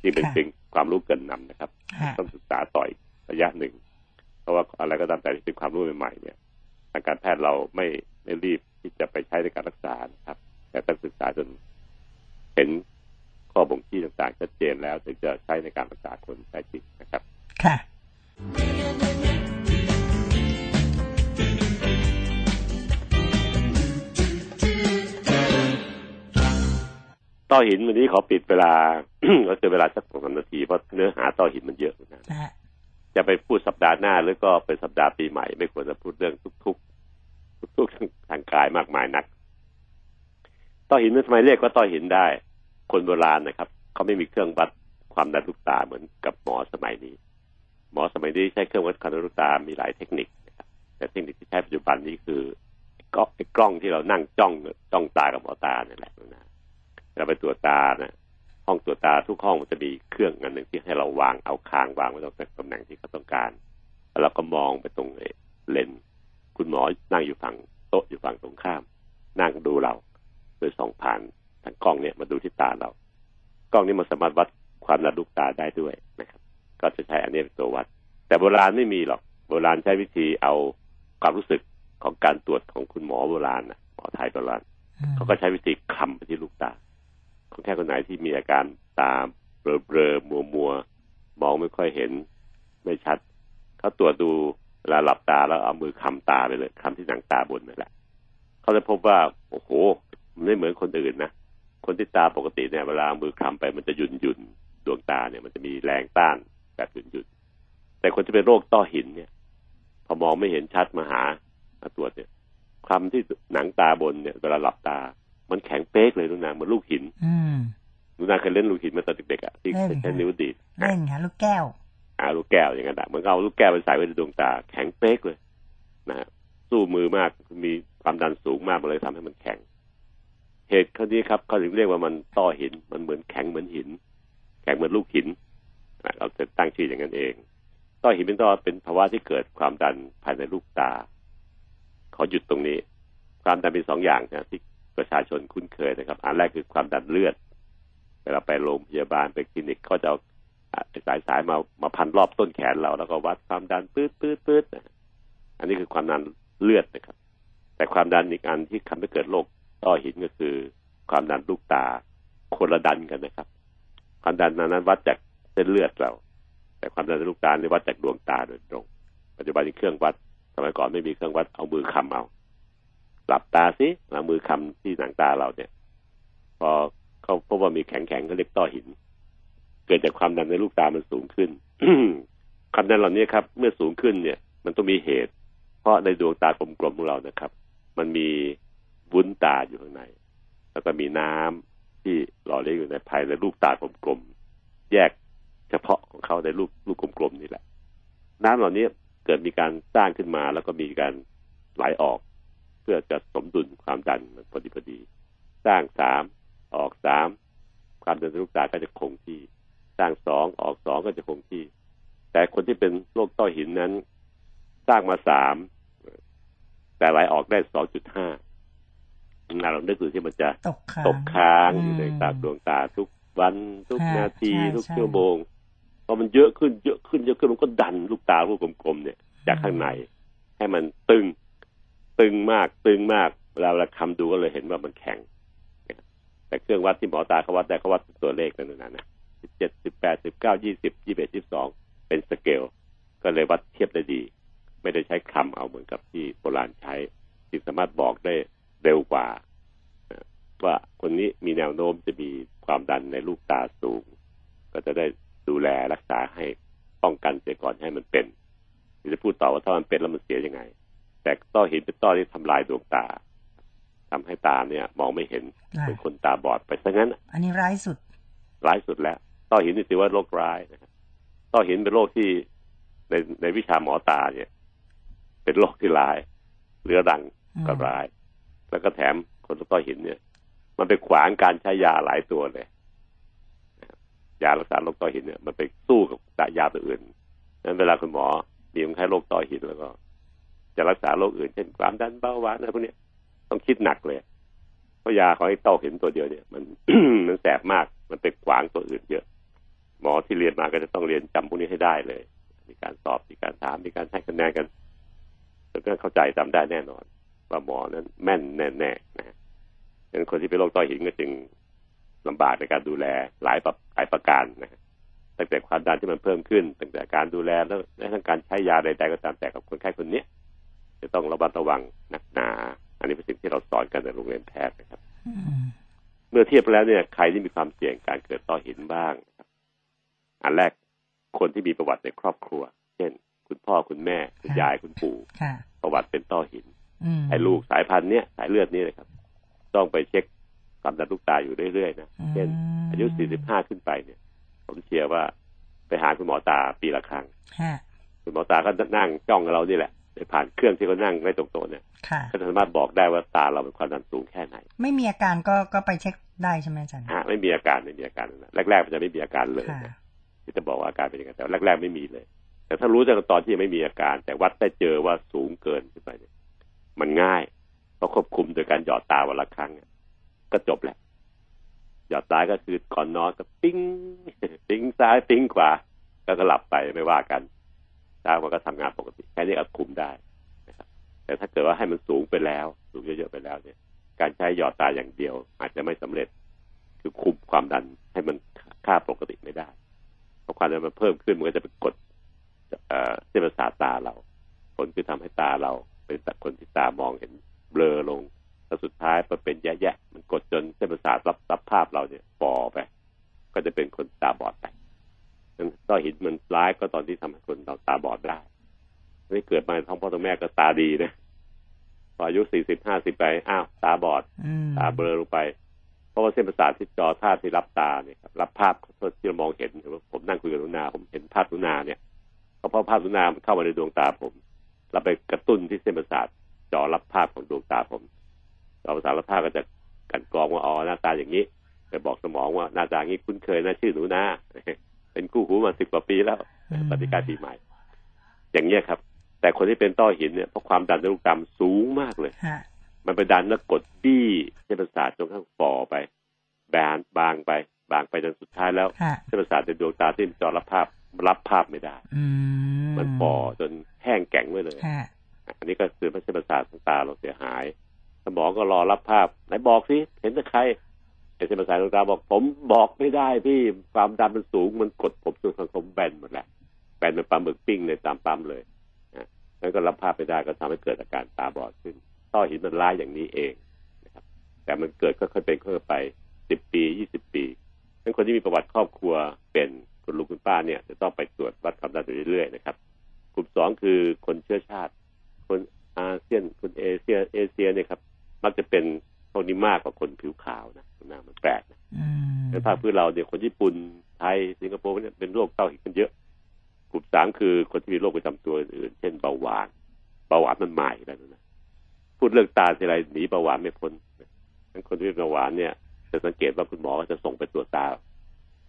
[SPEAKER 2] นี่เป็นเป็นความรู้เกินนำนะครับ
[SPEAKER 3] ฮะ
[SPEAKER 2] ต้องศึกษาต่ออีกระยะหนึ่ง เพราะว่าอะไรก็ตามแต่ที่เป็นความรู้ใหม่ๆเนี่ยทางการแพทย์เราไม่ไม่รีบที่จะไปใช้ในการรักษานะครับ แต่ต้องศึกษาจนเห็นข้อบ่งชี้ต่างๆชัดเจนแล้วถึงจะใช้ในการรักษาคนได้จริงนะครับ
[SPEAKER 3] ค่ะ
[SPEAKER 2] ต่อหินวันนี้ขอปิดเวลาก็คือเวลาสักสองสามนาทีเพราะเนื้อหาต่อหินมันเยอะนะ
[SPEAKER 3] นะฮะ
[SPEAKER 2] จะไปพูดสัปดาห์หน้าหรือก็เป็นสัปดาห์ปีใหม่ ไม่ควรจะพูดเรื่องทุกๆ ทุกๆทางกายมากมายนักต่อหินมันทำไมเรียกว่าต่อหินได้ คนโบราณนะครับเขาไม่มีเครื่องวัดความดันลูกตาเหมือนกับหมอสมัยนี้ หมอสมัยนี้ใช้เครื่องวัดความดันลูกตามีหลายเทคนิคนะครับแต่เทคนิคที่ใช้ปัจจุบันนี้คือก็ไอ้กล้องที่เรานั่งจ้องจ้องตากับหมอตาเนี่ยแหละนะ เราไปตรวจตานะห้องตรวจตาทุกห้องมันจะมีเครื่องอันหนึ่งที่ให้เราวางเอาคางวางไว้ตรงตำแหน่งที่เขาต้องการแล้วเราก็มองไปตรงเลนคุณหมอนั่งอยู่ฝั่งโต๊ะอยู่ฝั่งตรงข้าม นั่งดูเราโดยส่องผ่านทางกล้องเนี่ยมาดูที่ตาเรา กล้องนี้มันสามารถวัดความดันลูกตาได้ด้วยนะครับ ก็จะใช้อันนี้เป็นตัววัด แต่โบราณไม่มีหรอกโบราณใช้วิธีเอาความรู้สึกของการตรวจของคุณหมอโบราณนะหมอไทยโบราณเขาก็ใช้วิธีคลำไปที่ลูกตา คนแค่คนไหนที่มีอาการตาเบลอๆมัวมัวมองไม่ค่อยเห็นไม่ชัดเขาตรวจดูเวลาหลับตาแล้วเอามือคลำตาไปเลยคำที่หนังตาบนนั่นแหละเขาจะพบว่าโอ้โหมันไม่เหมือนคนอื่นนะคนที่ตาปกติเนี่ยเวลามือคลำไปมันจะหยุ่นหยุ่นดวงตาเนี่ยมันจะมีแรงต้านแบบหยุ่นหยุ่นแต่คนที่เป็นโรคต้อหินเนี่ย พอมองไม่เห็นชัดมาหามาตรวจเนี่ยคำที่หนังตาบนเนี่ยเวลาหลับตา มันแข็งเป๊กเลยนุนางเหมือนลูกหิน
[SPEAKER 3] อืม
[SPEAKER 2] นุนางเคยเล่นลูกหินมาตอนเด็กๆอะที่
[SPEAKER 3] เล่น
[SPEAKER 2] ใช้นิ้วดีด
[SPEAKER 3] เล่นค่ะลูกแก้ว
[SPEAKER 2] อ่าลูกแก้วอย่างนั้นอะเหมือนเอาลูกแก้วไปใส่ไว้ในดวงตา แข็งเป๊กเลยนะฮะสู้มือมากมีความดันสูงมากมันเลยทำให้มันแข็ง เหตุข้อนี้ครับเขาถึงเรียกว่ามันต้อหิน มันเหมือนแข็งเหมือนหิน แข็งเหมือนลูกหินนะเราจะตั้งชื่ออย่างนั้นเอง ต้อหินเป็นต้อเป็นภาวะที่เกิดความดันภายในลูกตาขอหยุดตรงนี้ ความดันมีสองอย่างนะที่ ประชาชนคุ้นเคยนะครับ อันแรกคือความดันเลือด เวลาไปโรงพยาบาลไปคลินิกก็จะเอาอะสายสายมามาพันรอบต้นแขนเรา แล้วก็วัดความดันปื๊ดปื๊ดปื๊ดนะอันนี้คือความดันเลือดนะครับ แต่ความดันอีกอันที่ทำให้เกิดโรคต้อหินก็คือ ความดันลูกตาคนละดันกันนะครับ ความดันนั้นวัดจากเส้นเลือดเรา แต่ความดันลูกตาเนี่ยวัดจากดวงตาโดยตรง ปัจจุบันนี้เครื่องวัดสมัยก่อนไม่มีเครื่องวัดเอามือคำเอา หลับตาสิเอามือคำที่หนังตาเราเนี่ย พอเขาพบว่ามีแข็งแข็งๆก็เรียกต้อหิน เกิดจากความดันในลูกตามันสูงขึ้นความดันเหล่านี้ครับ เมื่อสูงขึ้นเนี่ย มันต้องมีเหตุ เพราะในดวงตากลมๆของเรานะครับ มันมีวุ้นตาอยู่ข้างใน แล้วก็มีน้ำที่หล่อเลี้ยงอยู่ในภายในลูกตากลมๆแยกเฉพาะของเขาในลูกลูกกลมๆนี่แหละ น้ำเหล่านี้เกิดมีการสร้างขึ้นมาแล้วก็มีการไหลออก พื่อจะสมดุลความดันมันพอดีพอดี สร้างสามออกสามความดันในลูกตาก็จะคงที่ สร้างสองออกสองก็จะคงที่ แต่คนที่เป็นโรคต้อหินนั้น สร้างมาสามแต่ไหลออกได้สองจุดห้างานเรานึกดูที่มันจะ
[SPEAKER 3] ตกค้างอ
[SPEAKER 2] ยู่ในตาดวงตาทุกวันทุกนาทีทุก
[SPEAKER 3] ชั่
[SPEAKER 2] วโมงพอมันเยอะขึ้นเยอะขึ้นเยอะขึ้นมันก็ดันลูกตาลูกกลมๆเนี่ย จากข้างใน ให้มันตึง ตึงมากตึงมากเวลาเราคำดูก็เลยเห็นว่ามันแข็ง แต่เครื่องวัดที่หมอตาเขาวัดได้เขาวัดตัวเลขนั่นนะนะสิบเจ็ดสิบแปดสิบเก้ายี่สิบยี่สิบเอ็ดยี่สิบสองเป็นสเกล ก็เลยวัดเทียบได้ดี ไม่ได้ใช้คำเอาเหมือนกับที่โบราณใช้ที่สามารถบอกได้เร็วกว่า ว่าคนนี้มีแนวโน้มจะมีความดันในลูกตาสูง ก็จะได้ดูแลรักษาให้ป้องกันเสียก่อนให้มันเป็นจะพูดต่อว่าถ้ามันเป็นแล้วมันเสียยังไง แต่ต้อหินเป็นต้อที่ทำลายดวงตาทำให้ตาเนี่ย มองไม่เห็น
[SPEAKER 3] ค่ะ
[SPEAKER 2] เป็นคนตาบอดไปซะงั้น
[SPEAKER 3] อันนี้ร้ายสุด
[SPEAKER 2] ร้ายสุดแล้ว ต้อหินนี่ถือว่าโรคร้ายนะครับต้อหินเป็นโรคที่ในในวิชาหมอตาเนี่ย เป็นโรคที่ร้ายเรื้อรังก็ร้าย แล้วก็แถมคนต้อหินเนี่ย มันไปขวางการใช้ยาหลายตัวเลยนะครับยารักษาโรคต้อหินเนี่ยมันไปสู้กับยาตัวอื่นนั้นเวลาคุณหมอมีคนไข้โรคต้อหินแล้วก็ จะรักษาโรคอื่น เช่นความดันเบาหวานอะไรพวกนี้ต้องคิดหนักเลยเพราะยาของไอ้ต้อหินตัวเดียวเนี่ย มันมันแสบมากมันไปขวางตัวอื่นเยอะ หมอที่เรียนมาก็จะต้องเรียนจำพวกนี้ให้ได้เลย มีการสอบมีการถามมีการให้คะแนนกันแล้วก็เข้าใจจำได้แน่นอนว่าหมอนั้นแม่นแน่ๆนะฮะดังนั้นคนที่เป็นโรคต้อหินก็จึงลำบากในการดูแลหลายประหลายประการนะฮะตั้งแต่ความดันที่มันเพิ่มขึ้น ตั้งแต่การดูแลแล้วและทั้งการใช้ยาใดๆก็ตามแต่กับคนไข้คนเนี้ย จะต้องระมัดระวังหนักหนา อันนี้เป็นสิ่งที่เราสอนกันในโรงเรียนแพทย์นะครับ
[SPEAKER 3] อืม
[SPEAKER 2] เมื่อเทียบแล้วเนี่ยใครที่มีความเสี่ยงการเกิดต้อหินบ้างนะครับ อันแรกคนที่มีประวัติในครอบครัว เช่น คุณพ่อคุณแม่ คุณยายคุณปู่
[SPEAKER 3] ค่ะ
[SPEAKER 2] ประวัติเป็นต้อหิน
[SPEAKER 3] อืม
[SPEAKER 2] ไอ้ลูกสายพันธุ์เนี้ยสายเลือดนี้นะครับ ต้องไปเช็คความดันลูกตาอยู่เรื่อยๆนะเช่น อายุ 45 ขึ้นไปเนี่ย ผมเชียร์ว่าไปหาคุณหมอตาปีละครั้ง
[SPEAKER 3] ฮะ
[SPEAKER 2] คุณหมอตาก็นั่งจ้องกับเรานี่แหละไป ผ่านเครื่องที่เขานั่งไว้ตรงโต๊ะเนี่ย
[SPEAKER 3] ค่ะ
[SPEAKER 2] ก็จะสามารถบอกได้ว่าตาเราเป็นความดันสูงแค่ไหน
[SPEAKER 3] ไม่มีอาการก็ก็ไปเช็คได้ใช่ไหมอาจารย์
[SPEAKER 2] ฮะไม่มีอาการไม่มีอาการนะแรกๆมันจะไม่มีอาการเลย
[SPEAKER 3] ค่ะ
[SPEAKER 2] นะที่จะบอกว่าอาการเป็นยังไงแต่แรกๆไม่มีเลย แต่ถ้ารู้จากตอนที่ยังไม่มีอาการ แต่วัดได้เจอว่าสูงเกินขึ้นไปเนี่ยมันง่ายเพราะควบคุมโดยการหยอดตาวันละครั้งเนี่ยก็จบแหละหยอดตาก็คือก่อนนอนก็ปิ้งปิ้งซ้ายปิ้งขวาแล้วก็หลับไปไม่ว่ากัน ตามันก็ทำงานปกติแค่นี้ก็คุมได้นะครับแต่ถ้าเกิดว่าให้มันสูงไปแล้ว สูงเยอะๆไปแล้วเนี่ย การใช้หยอดตาอย่างเดียว อาจจะไม่สำเร็จคือคุมความดันให้มันค่าปกติไม่ได้เพราะความดันมันเพิ่มขึ้นมันก็จะไปกดเส้นประสาทตาเรา ผลคือทำให้ตาเรา เป็นคนที่ตามองเห็นเบลอลงแล้วสุดท้ายมันเป็นแย่ๆมันกดจนเส้นประสาทรับรับภาพเราเนี่ยฟอไป ก็จะเป็นคนตาบอดไป นั่นต้อหินมันร้ายก็ตอนที่ทำให้คนเราตาบอดได้ไม่เกิดมาในท้องพ่อท้องแม่ก็ตาดีนะพออายุสี่สิบห้าสิบไปอ้าวตาบอด
[SPEAKER 3] อืม
[SPEAKER 2] ตาเบลอลงไป เพราะว่าเส้นประสาทที่จอธาตุที่รับตาเนี่ยครับรับภาพที่เรามองเห็นผมนั่งคุยกับหนุนา ผมเห็นภาพหนุนาเนี่ยเพราะภาพหนุนามันเข้ามาในดวงตาผมเราไปกระตุ้นที่เส้นประสาทจอรับภาพของดวงตาผมจอประสาทรับภาพก็จะกลันกรองว่าอ๋อหน้าตาอย่างนี้ไปบอกสมองว่าหน้าตาอย่างนี้คุ้นเคยนะชื่อหนูนา เป็นคู่หูมาสิบกว่าปีแล้ว
[SPEAKER 3] อืม
[SPEAKER 2] ปฏิการปีใหม่ อย่างเงี้ยครับ แต่คนที่เป็นต้อหินเนี่ยเพราะความดันในลูกตามสูงมากเลย
[SPEAKER 3] ฮะ
[SPEAKER 2] มันไปดันแล้วกดบี้เส้นประสาทจนข้างฝ่อไปแบนบางไป บางไปจนสุดท้ายแล้ว
[SPEAKER 3] ฮะ
[SPEAKER 2] เส้นประสาทในดวงตาที่จอรับภาพรับภาพไม่ได้
[SPEAKER 3] อืม
[SPEAKER 2] มันฝ่อจนแห้งแข็งไว้เลย
[SPEAKER 3] ฮะ
[SPEAKER 2] อันนี้ก็คือเส้นประสาทของตาเราเสียหาย สมองก็รอรับภาพไหนบอกสิเห็นแต่ใคร ไอ้เส้นปรสาทดวงตาบอกผมบอกไม่ได้พี่ความดันมันสูงมันกดผมจนสังคมแบนหมดแหล้วแบนเป็นปลาหมึกปิ้งเลยตามปั๊มเลยนะนั่นก็รับภาพไม่ได้ก็ทำให้เกิดอาการตาบอดขึ้น ต้อหินมันร้ายอย่างนี้เองนะครับ แต่มันเกิดค่อยๆเป็นค่อยๆไปสิบปียี่สิบปีทั้นคนที่มีประวัติครอบครัวเป็นคุณลุงคุณป้าเนี่ยจะต้องไปตรวจวัดความดันอยู่เรื่อยๆนะครับ กลุ่มสองคือคนเชื้อชาติ คนอาเซียนคนเอเชียเอเชียเนี่ยครับมักจะเป็น พวกนี้มากกว่าคนผิวขาวนะนะมันแปลกนะ
[SPEAKER 3] อืม
[SPEAKER 2] ในภาคพื้นเราเนี่ยคนญี่ปุ่นไทยสิงคโปร์เนี่ยเป็นโรคเต้าหินกันเยอะกลุ่มสามคือคนที่มีโรคประจำตัวอื่นๆเช่นเบาหวานเบาหวานมันใหม่แล้วนะพูดเรื่องตาทีไรหนีเบาหวานไม่พ้นทั้งคนที่เป็นเบาหวานเนี่ยจะสังเกตว่าคุณหมอจะส่งไปตรวจตา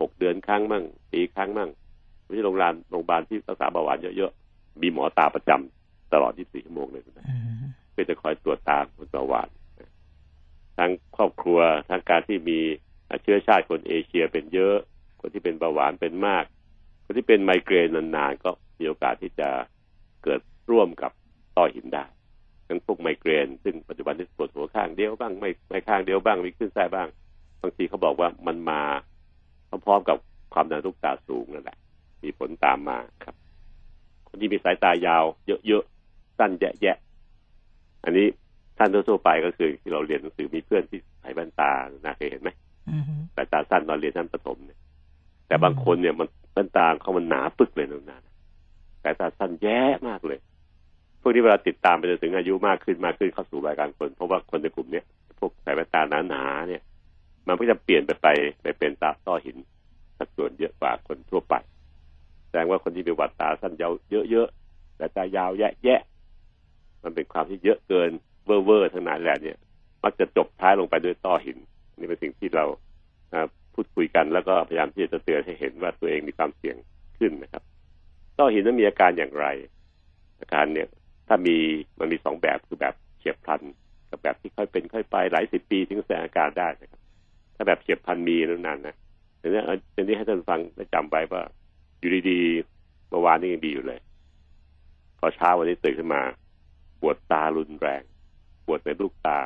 [SPEAKER 2] หกเดือนครั้งมั่งปีครั้งมั่งไม่ใช่โรงพยาบาลโรงพยาบาลที่รักษาเบาหวานเยอะๆมีหมอตาประจำตลอด 24 ชั่วโมงเลยนะ
[SPEAKER 3] อืม
[SPEAKER 2] เพื่อจะคอยตรวจตาคนเบาหวาน ทั้งครอบครัว ทั้งการที่มีเชื้อชาติคนเอเชียเป็นเยอะ คนที่เป็นเบาหวานเป็นมาก คนที่เป็นไมเกรนนานๆก็มีโอกาสที่จะเกิดร่วมกับต้อหินได้ทั้งพวกไมเกรน ซึ่งปัจจุบันที่ปวดหัวข้างเดียวบ้างไม่ไม่ข้างเดียวบ้างมีขึ้นไส้บ้าง บางทีเขาบอกว่ามันมาพร้อมๆกับความดันลูกตาสูงนั่นแหละ มีผลตามมาครับ คนที่มีสายตายาว เยอะๆสั้นแยะๆอันนี้ ท่านทั่วๆไปก็คือที่เราเรียนหนังสือมีเพื่อนที่ใส่แว่นตาน่าเคยเห็นไหม
[SPEAKER 3] อืม
[SPEAKER 2] สายตาสั้นตอนเรียนชั้นประถมเนี่ยแต่บางคนเนี่ยมันแว่นตาเขามันหนาปึกเลยนานๆสายตาสั้นแย่มากเลยพวกนี้เวลาติดตามไปจนถึงอายุมากขึ้นมากขึ้นเข้าสู่วัยกลางคน เพราะว่าคนในกลุ่มเนี้ยพวกใส่แว่นตาหนาๆเนี่ย มันก็จะเปลี่ยนไปไปไปเป็นตาต้อหินสัดส่วนเยอะกว่าคนทั่วไปแสดงว่าคนที่มีสายตาสั้นยาวเยอะๆแต่ตายาวแยะๆมันเป็นความที่เยอะเกิน เวอร์เวอร์ทั้งนั้นแหละเนี่ย มักจะจบท้ายลงไปด้วยต้อหิน นี่เป็นสิ่งที่เราพูดคุยกันแล้วก็พยายามที่จะเตือนให้เห็นว่าตัวเองมีความเสี่ยงขึ้นนะครับ ต้อหินนั้นมีอาการอย่างไร อาการเนี่ย ถ้ามีมันมีสองแบบคือแบบเฉียบพลัน กับแบบที่ค่อยเป็นค่อยไปหลายสิบปีถึงแสดงอาการได้นะครับ ถ้าแบบเฉียบพลันมีนานๆนะทีนี้เอาทีนี้ให้ท่านฟังได้จำไว้ว่าอยู่ดีๆเมื่อวานนี้ยังดีอยู่เลย พอเช้าวันนี้ตื่นขึ้นมาปวดตารุนแรง วดในลูกตา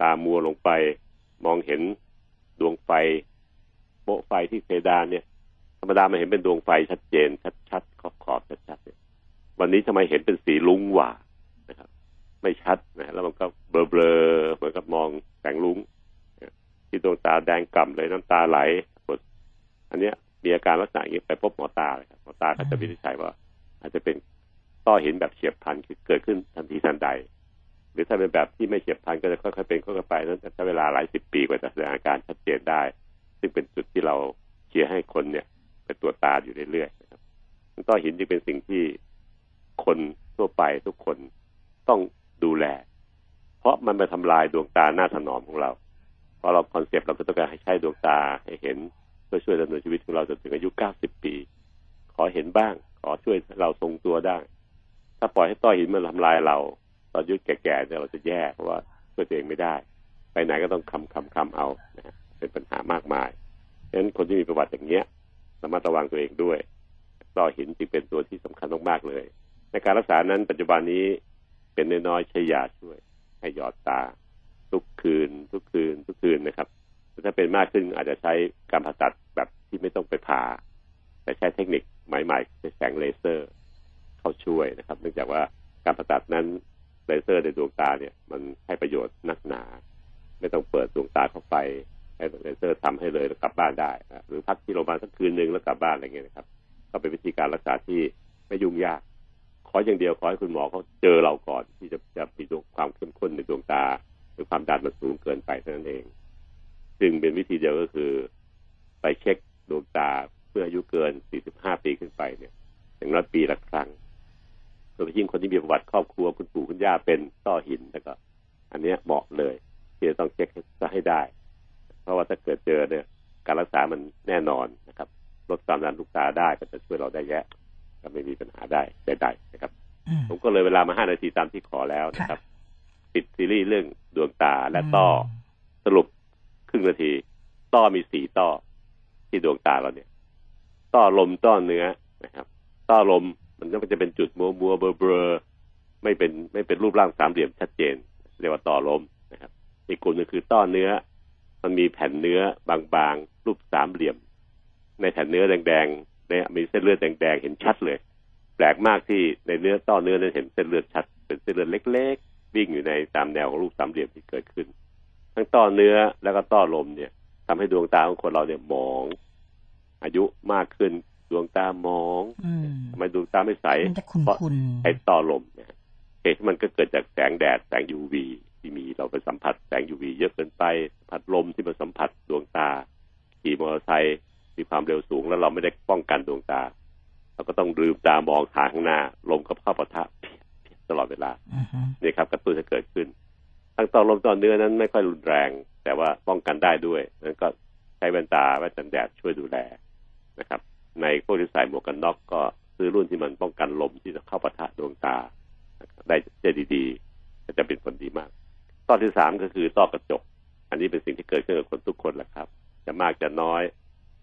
[SPEAKER 2] ตามัวลงไปมองเห็นดวงไฟโปะไฟที่เพดานเนี่ย ธรรมดามันเห็นเป็นดวงไฟชัดเจน ชัดๆขอบขอบๆชัดๆเนี่ย วันนี้ทำไมเห็นเป็นสีลุ้งหว่านะครับ ไม่ชัดนะแล้วมันก็เบลอๆเหมือนกับมองแสงลุ้งที่ดวงตาแดงก่ำเลยน้ำตาไหลปวดอันเนี้ยมีอาการลักษณะอย่างนี้ไปพบหมอตาเลยครับหมอตาก็จะวินิจฉัยว่า อาจจะเป็นต้อหินแบบเฉียบพลันคือเกิดขึ้นทันทีทันใด หรือถ้าเป็นแบบที่ไม่เฉียบพลันก็จะค่อยๆเป็นค่อยๆไปนั้นจะใช้เวลาหลายสิบปีกว่าจะแสดงอาการชัดเจนได้ ซึ่งเป็นจุดที่เราเชียร์ให้คนเนี่ยไปตรวจตาอยู่เรื่อยๆนะครับต้อหินจึงเป็นสิ่งที่คนทั่วไปทุกคนต้องดูแล เพราะมันไปทำลายดวงตาหน้าถนอมของเราเพราะเราคอนเซปต์เราก็ต้องการให้ใช้ดวงตาให้เห็นเพื่อช่วยดำเนินชีวิตของเราจนถึงอายุ 90 ปี ขอเห็นบ้าง ขอช่วยเราทรงตัวได้ ถ้าปล่อยให้ต้อหินมันทำลายเรา ตอนยุแก่ๆเนี่ยเราจะแย่เพราะว่าช่วยตัวเองไม่ได้ ไปไหนก็ต้องคำคำคำเอานะเป็นปัญหามากมายฉะนั้นคนที่มีประวัติอย่างเงี้ยระมัดระวังตัวเองด้วยต้อหินจึงเป็นตัวที่สำคัญมากๆเลย ในการรักษานั้นปัจจุบันนี้เป็นน้อยๆใช้ยาช่วย ให้หยอดตา ทุกคืน ทุกคืน ทุกคืนนะครับถ้าเป็นมากขึ้นอาจจะใช้การผ่าตัดแบบที่ไม่ต้องไปผ่าแต่ใช้เทคนิคใหม่ๆใช้แสงเลเซอร์ เข้าช่วยนะครับ เนื่องจากว่าการผ่าตัดนั้น เลเซอร์ในดวงตาเนี่ย มันให้ประโยชน์นักหนา ไม่ต้องเปิดดวงตาเข้าไปให้เลเซอร์ทำให้เลยแล้วกลับบ้านได้นะหรือพักที่โรงพยาบาลสักคืนหนึ่งแล้วกลับบ้านอะไรเงี้ยนะครับ ก็เป็นวิธีการรักษาที่ไม่ยุ่งยาก ขออย่างเดียวขอให้คุณหมอเขาเจอเราก่อนที่จะจะมีดวงความเข้มข้นในดวงตา หรือความดันมันสูงเกินไปเท่านั้นเองซึ่งเป็นวิธีเดียวก็คือ ไปเช็คดวงตาเพื่ออายุเกิน 45 ปีขึ้นไปเนี่ยอย่างน้อยปีละครั้ง โดยเฉพาะยิ่งคนที่มีประวัติครอบครัวคุณปู่คุณย่าเป็นต้อหินแล้วก็ อันเนี้ยเหมาะเลย ที่จะต้องเช็คให้ได้ เพราะว่าถ้าเกิดเจอเนี่ย การรักษามันแน่นอนนะครับ ลดความดันลูกตาได้ก็จะช่วยเราได้แยะ ก็ไม่มีปัญหาได้ใดๆนะครับ
[SPEAKER 3] อืม
[SPEAKER 2] ผมก็เลยเวลามาห้านาทีตามที่ขอแล้วนะครับ ปิดซีรีส์เรื่องดวงตาและต้ออสรุปครึ่งนาที ต้อมีสี่ต้อที่ดวงตาเราเนี่ย ต้อลมต้อเนื้อนะครับ ต้อลม มันก็จะเป็นจุดมัวมัวเบลอเบลอไม่เป็นไม่เป็นรูปร่างสามเหลี่ยมชัดเจน เรียกว่าต้อลมนะครับ อีกกลุ่มหนึงคือต้อเนื้อ มันมีแผ่นเนื้อบางๆรูปสามเหลี่ยม ในแผ่นเนื้อแดงๆเนี่ยมีเส้นเลือดแดงๆเห็นชัดเลย แปลกมากที่ในเนื้อต้อเนื้อนั้นเห็นเส้นเลือดชัด เป็นเส้นเลือดเล็ก ๆ วิ่งอยู่ในตามแนวของรูปสามเหลี่ยมที่เกิดขึ้น ทั้งต้อเนื้อแล้วก็ต้อลมเนี่ยทำให้ดวงตาของคนเราเนี่ยหมอง อายุมากขึ้น ดวงตาหมอง
[SPEAKER 3] อืม
[SPEAKER 2] ทำไมดวงตาไม่ใส
[SPEAKER 3] มันจะขุน
[SPEAKER 2] เพราะ
[SPEAKER 3] คุณ
[SPEAKER 2] ไอ้ต้อลมเนี่ยเหตุที่มันก็เกิดจากแสงแดดแสง UV ที่มีเราไปสัมผัสแสง UV เยอะเกินไปสัมผัสลมที่มาสัมผัสดวงตาขี่มอเตอร์ไซค์มีความเร็วสูง แล้วเราไม่ได้ป้องกันดวงตา เราก็ต้องลืมตามองทางข้างหน้า ลมก็เข้าปะทะเพียดเพียดตลอดเวลา
[SPEAKER 3] อือฮึ
[SPEAKER 2] นี่ครับกระตุ้นให้เกิดขึ้น ทั้งต่อลมต่อเนื้อนั้นไม่ค่อยรุนแรง แต่ว่าป้องกันได้ด้วยนั้นก็ใช้แว่นตาแว่นกันแดดช่วยดูแลนะครับ ในพวกที่ใส่หมวกกันน็อกก็ซื้อรุ่นที่มันป้องกันลมที่จะเข้าปะทะดวงตา ได้ได้ดีๆก็จะเป็นผลดีมากต้อที่สามก็คือต้อกระจก อันนี้เป็นสิ่งที่เกิดขึ้นกับคนทุกคนแหละครับ จะมากจะน้อย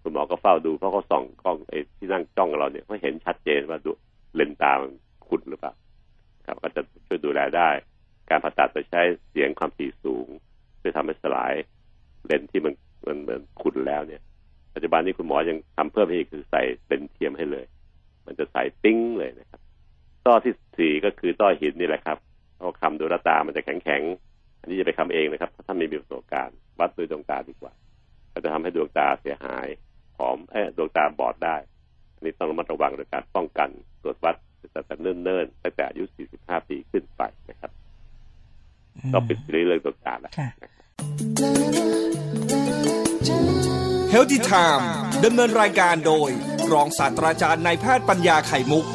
[SPEAKER 2] คุณหมอก็เฝ้าดูเพราะเขาส่องกล้องไอ้ที่นั่งจ้องเราเนี่ยเขาเห็นชัดเจนว่าดูเลนส์ตามันขุดหรือเปล่าครับ ก็จะช่วยดูแลได้ การผ่าตัดจะใช้เสียงความถี่สูงเพื่อทำให้สลายเลนส์ที่มันมันเหมือนขุดแล้วเนี่ย ปัจจุบันนี้คุณหมอยังทำเพิ่มให้อีกคือใส่เป็นเทียมให้เลย มันจะใส่ปิ้งเลยนะครับ ต้อที่สี่ก็คือต้อหินนี่แหละครับเพราะคำดูแลวตามันจะแข็งแข็งๆอันนี้จะไปคำเองนะครับ ถ้าท่านไม่มีประสบการณ์ วัดด้วยดวงตาดีกว่า ก็จะทำให้ดวงตาเสียหายผอมเอ้ยดวงตาบอดได้ อันนี้ต้องระมัดระวังโดยการป้องกันตรวจวัดตั้งแต่เนิ่นๆตั้งแต่อายุ 45 ปีขึ้นไปนะครับก็ปิดเรื่องดวงตาแล้ว
[SPEAKER 3] ค่ะ
[SPEAKER 1] เฮลติไทม์ดำเนินรายการโดย รองศาสตราจารย์นายแพทย์ปัญญาไข่มุก